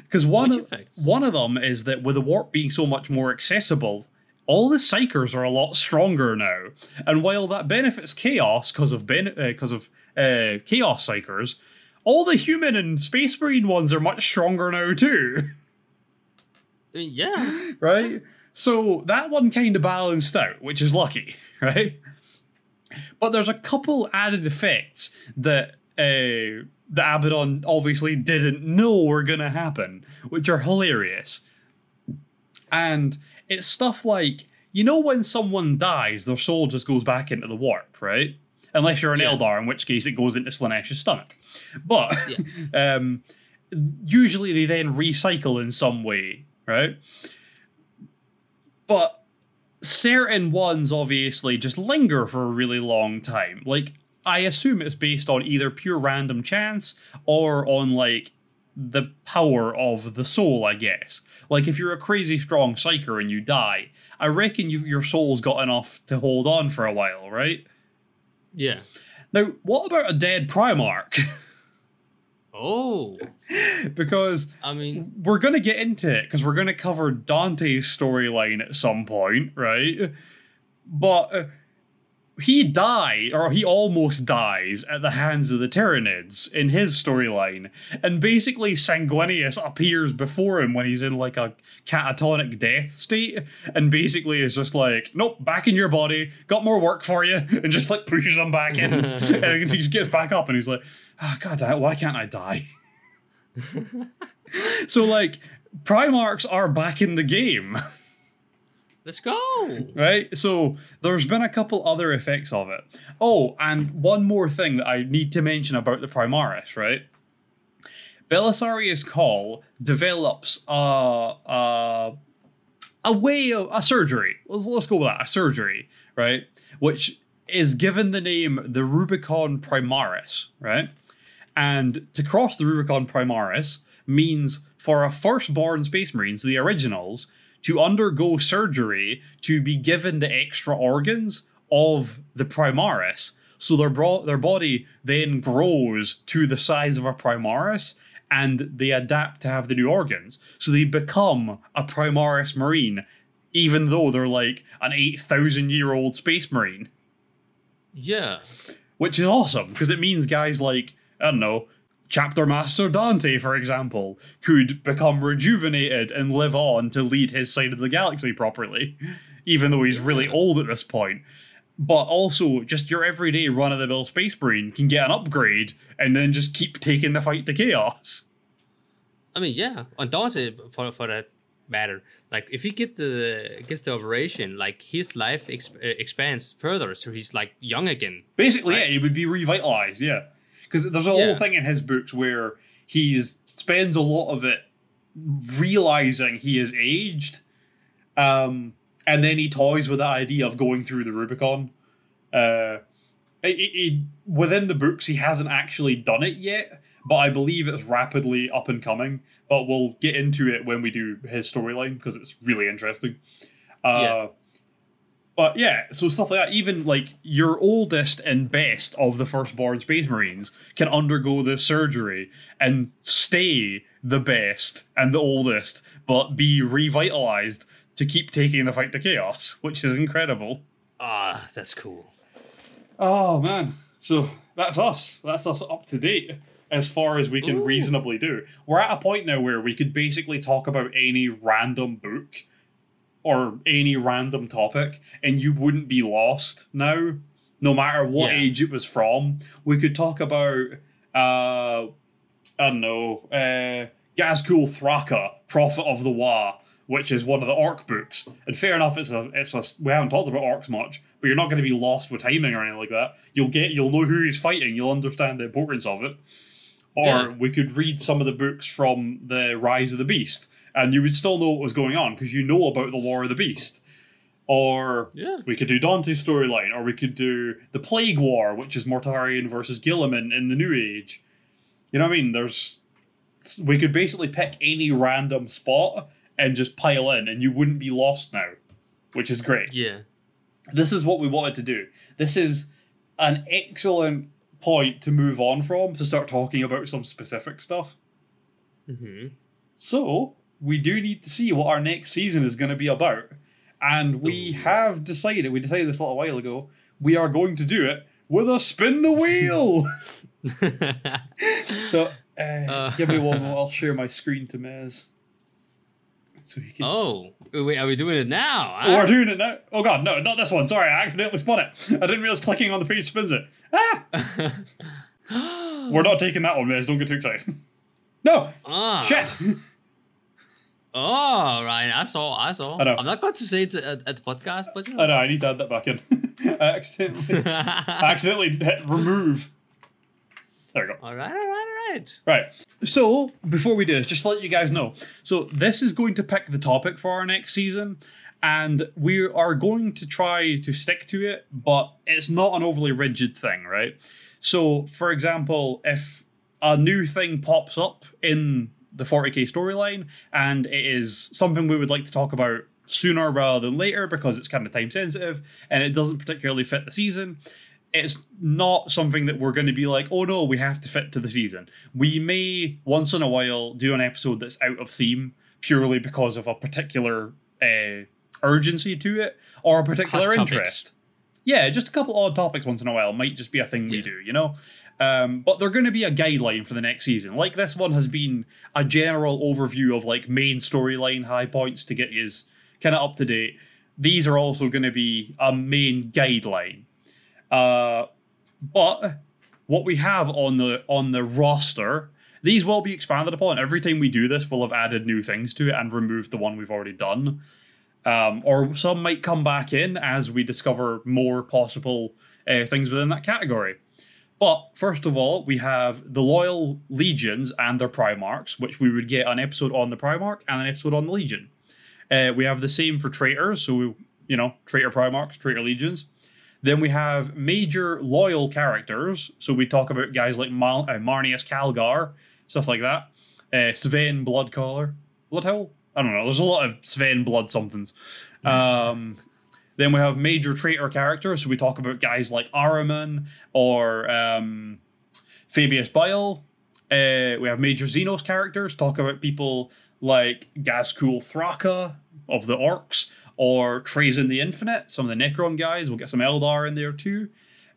Because one of, one of them is that with the warp being so much more accessible, all the psykers are a lot stronger now. And while that benefits chaos because of ben- uh, because of uh, chaos psykers, all the human and space marine ones are much stronger now too,
Uh, yeah.
right? So that one kind of balanced out, which is lucky, right? But there's a couple added effects that uh, the Abaddon obviously didn't know were gonna happen, which are hilarious. And it's stuff like you know when someone dies, their soul just goes back into the warp, right? Unless you're an
Yeah.
Eldar, in which case it goes into Slaanesh's stomach. But
Yeah.
um, usually they then recycle in some way, right? But certain ones obviously just linger for a really long time. Like, I assume it's based on either pure random chance or on like the power of the soul, I guess. Like, if you're a crazy strong psyker and you die, I reckon you, your soul's got enough to hold on for a while, right?
Yeah.
Now, what about a dead Primarch?
Oh.
because
I mean,
we're going to get into it because we're going to cover Dante's storyline at some point, right? But uh, he died, or he almost dies at the hands of the Tyranids in his storyline. And basically, Sanguinius appears before him when he's in like a catatonic death state, and basically is just like, nope, back in your body, got more work for you, and just like pushes him back in. and he just gets back up and he's like, oh, God damn, why can't I die? so, like, Primarchs are back in the game.
Let's go.
right? So there's been a couple other effects of it. Oh, and one more thing that I need to mention about the Primaris, right? Belisarius Cawl develops a, a, a way of a surgery. Let's, let's go with that, a surgery, right? Which is given the name the Rubicon Primaris, right? And to cross the Rubicon Primaris means for a firstborn Space Marines, the originals, to undergo surgery to be given the extra organs of the Primaris. So their, bro- their body then grows to the size of a Primaris and they adapt to have the new organs. So they become a Primaris Marine, even though they're like an 8,000 year old Space Marine.
Yeah.
Which is awesome because it means guys like, I don't know, Chapter Master Dante, for example, could become rejuvenated and live on to lead his side of the galaxy properly, even though he's really old at this point. But also, just your everyday run of the mill Space Marine can get an upgrade and then just keep taking the fight to chaos.
I mean, yeah, on Dante for for that matter, like if he get the gets the operation, like his life exp- uh, expands further, so he's like young again.
Basically,
Right.
yeah, he would be revitalized, yeah. Because there's a
Yeah.
whole thing in his books where he's spends a lot of it realizing he is aged, um, and then he toys with the idea of going through the Rubicon. Uh, it, it, it- within the books, he hasn't actually done it yet, but I believe it's rapidly up and coming. But we'll get into it when we do his storyline because it's really interesting. Uh,
Yeah.
But yeah, so stuff like that. Even like your oldest and best of the firstborn Space Marines can undergo this surgery and stay the best and the oldest, but be revitalized to keep taking the fight to chaos, which is incredible.
Ah, that's cool.
Oh man. So that's us. That's us up to date as far as we can
Ooh.
reasonably do. We're at a point now where we could basically talk about any random book or any random topic and you wouldn't be lost now, no matter what
Yeah.
age it was from. We could talk about uh I don't know, uh Ghazghkull Thraka, Prophet of the Waaagh, which is one of the orc books. And fair enough, it's a it's a we haven't talked about orcs much, but you're not going to be lost with timing or anything like that. You'll get you'll know who he's fighting, you'll understand the importance of it. Or
Yeah.
we could read some of the books from the Rise of the Beast, and you would still know what was going on because you know about the War of the Beast. Or
Yeah.
we could do Dante's storyline, or we could do the Plague War, which is Mortarion versus Guilliman in the New Age. You know what I mean? There's we could basically pick any random spot and just pile in, and you wouldn't be lost now, which is great.
Yeah.
This is what we wanted to do. This is an excellent point to move on from to start talking about some specific stuff.
hmm
So we do need to see what our next season is going to be about, and we have decided. We decided this a little while ago. We are going to do it with a spin the wheel. so uh,
Uh.
give me one moment. I'll share my screen to Mez. So he can.
oh, wait, are we doing it now? huh?
We're doing it now. Oh god, no, not this one. Sorry, I accidentally spun it. I didn't realize clicking on the page spins it. Ah! We're not taking that one, Mez. Don't get too excited. No!
ah.
Shit!
Oh, Ryan, I saw, I saw.
I know.
I'm not going to say it at, at the podcast, but you
I
know.
know, I need to add that back in. I accidentally, I accidentally hit remove. There we go.
all right, all right, all right.
Right. So, before we do this, just to let you guys know. So, this is going to pick the topic for our next season, and we are going to try to stick to it, but it's not an overly rigid thing, right? So, for example, if a new thing pops up in the 40k storyline and it is something we would like to talk about sooner rather than later because it's kind of time sensitive and it doesn't particularly fit the season, it's not something that we're going to be like, oh no, we have to fit to the season. We may once in a while do an episode that's out of theme purely because of a particular uh, urgency to it or a particular
Hot topics.
interest. Yeah, just a couple odd topics once in a while might just be a thing we do, you know? Um, but they're going to be a guideline for the next season. Like this one has been a general overview of like main storyline high points to get you kind of up to date. These are also going to be a main guideline. Uh, but what we have on the on the roster, these will be expanded upon. Every time we do this, we'll have added new things to it and removed the one we've already done. Um, or some might come back in as we discover more possible uh, things within that category. But first of all, we have the loyal legions and their primarchs, which we would get an episode on the primarch and an episode on the legion. Uh, we have the same for traitors, so we, you know, traitor primarchs, traitor legions. Then we have major loyal characters. So we talk about guys like Mal- uh, Marneus Calgar, stuff like that. Uh, Sven Bloodcaller. Bloodhowl? I don't know. There's a lot of Sven Blood somethings. Um, then we have major traitor characters. So we talk about guys like Ahriman or um, Fabius Bile. Uh, we have major Xenos characters. Talk about people like Ghazghkull Thraka of the Orcs or Trazyn the Infinite, some of the Necron guys. We'll get some Eldar in there too.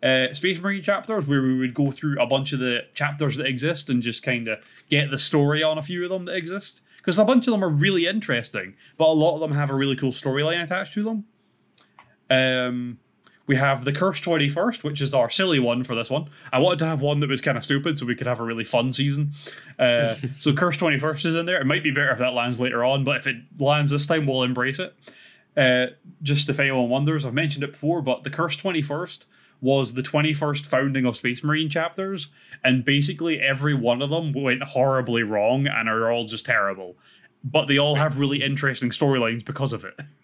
Uh, Space Marine chapters where we would go through a bunch of the chapters that exist and just kind of get the story on a few of them that exist. Because a bunch of them are really interesting, but a lot of them have a really cool storyline attached to them. Um, we have the Curse 21st, which is our silly one for this one. I wanted to have one that was kind of stupid so we could have a really fun season. Uh, so Curse 21st is in there. It might be better if that lands later on, but if it lands this time, we'll embrace it. Uh, just if anyone wonders, I've mentioned it before, but the Curse 21st was the 21st founding of Space Marine chapters, and basically every one of them went horribly wrong and are all just terrible. But they all have really interesting storylines because of it.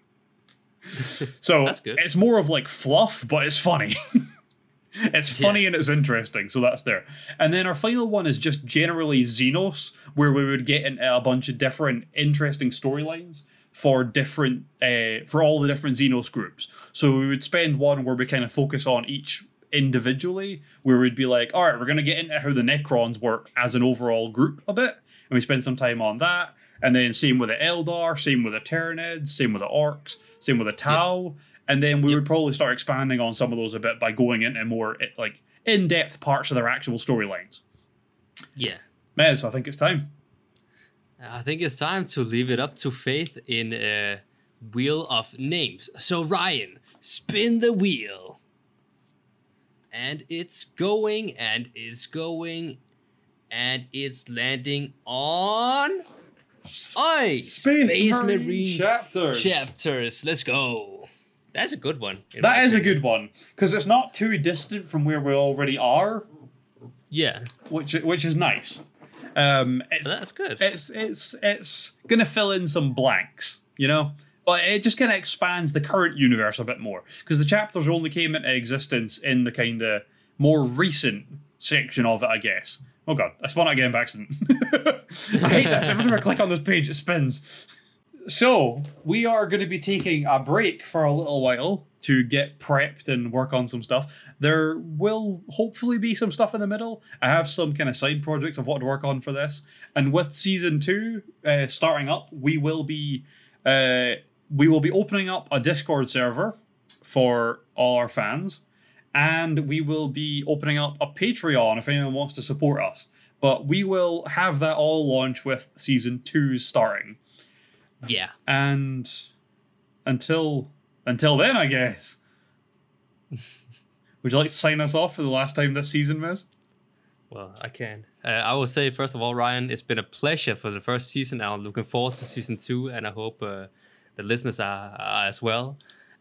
So it's more of like fluff, but it's funny. it's funny and it's interesting, so that's there. And then our final one is just generally Xenos, where we would get into a bunch of different interesting storylines for different uh, for all the different Xenos groups. So we would spend one where we kind of focus on each individually, where we'd be like, all right, we're going to get into how the Necrons work as an overall group a bit, and we spend some time on that. And then same with the Eldar, same with the Tyranids, same with the Orcs, same with the Tau. And then we would probably start expanding on some of those a bit by going into more eh, like in-depth parts of their actual storylines.
Yeah.
Mez, I think it's time.
I think it's time to leave it up to Faith in a wheel of names. So Ryan, spin the wheel. And it's going and it's going and it's landing on Oi!
chapters.
chapters. Let's go. That's a good one.
That
is
is a good one because it's not too distant from where we already are,
Yeah.
which which is nice. Um, it's
That's good.
It's it's it's gonna fill in some blanks, you know. But it just kind of expands the current universe a bit more because the chapters only came into existence in the kind of more recent section of it, I guess. Oh god, I spun it again by accident. I hate this. Every time I click on this page, it spins. So we are going to be taking a break for a little while to get prepped and work on some stuff. There will hopefully be some stuff in the middle. I have some kind of side projects of what to work on for this, and with season two uh, starting up, we will be uh, we will be opening up a Discord server for all our fans, and we will be opening up a Patreon if anyone wants to support us. But we will have that all launch with season two starting
yeah.
and until until then, I guess. Would you like to sign us off for the last time this season, Mez?
Well, I can. Uh, I will say first of all, Ryan, it's been a pleasure for the first season. I'm looking forward to season two, and I hope uh, the listeners are, are as well.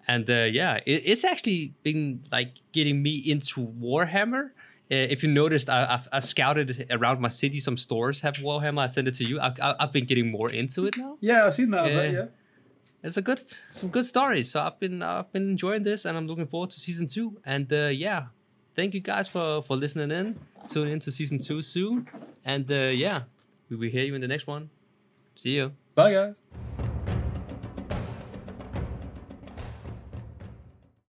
And uh, yeah, it, it's actually been like getting me into Warhammer. Uh, if you noticed, I, I've, I scouted around my city. Some stores have Warhammer. I sent it to you. I, I, I've been getting more into it now.
Yeah, I've seen that.
bit, Yeah. It's a good, some good stories. So I've been, I've been enjoying this, and I'm looking forward to season two. And uh, yeah, thank you guys for for listening in. Tune in to season two soon. And uh, yeah, we will hear you in the next one. See you.
Bye, guys.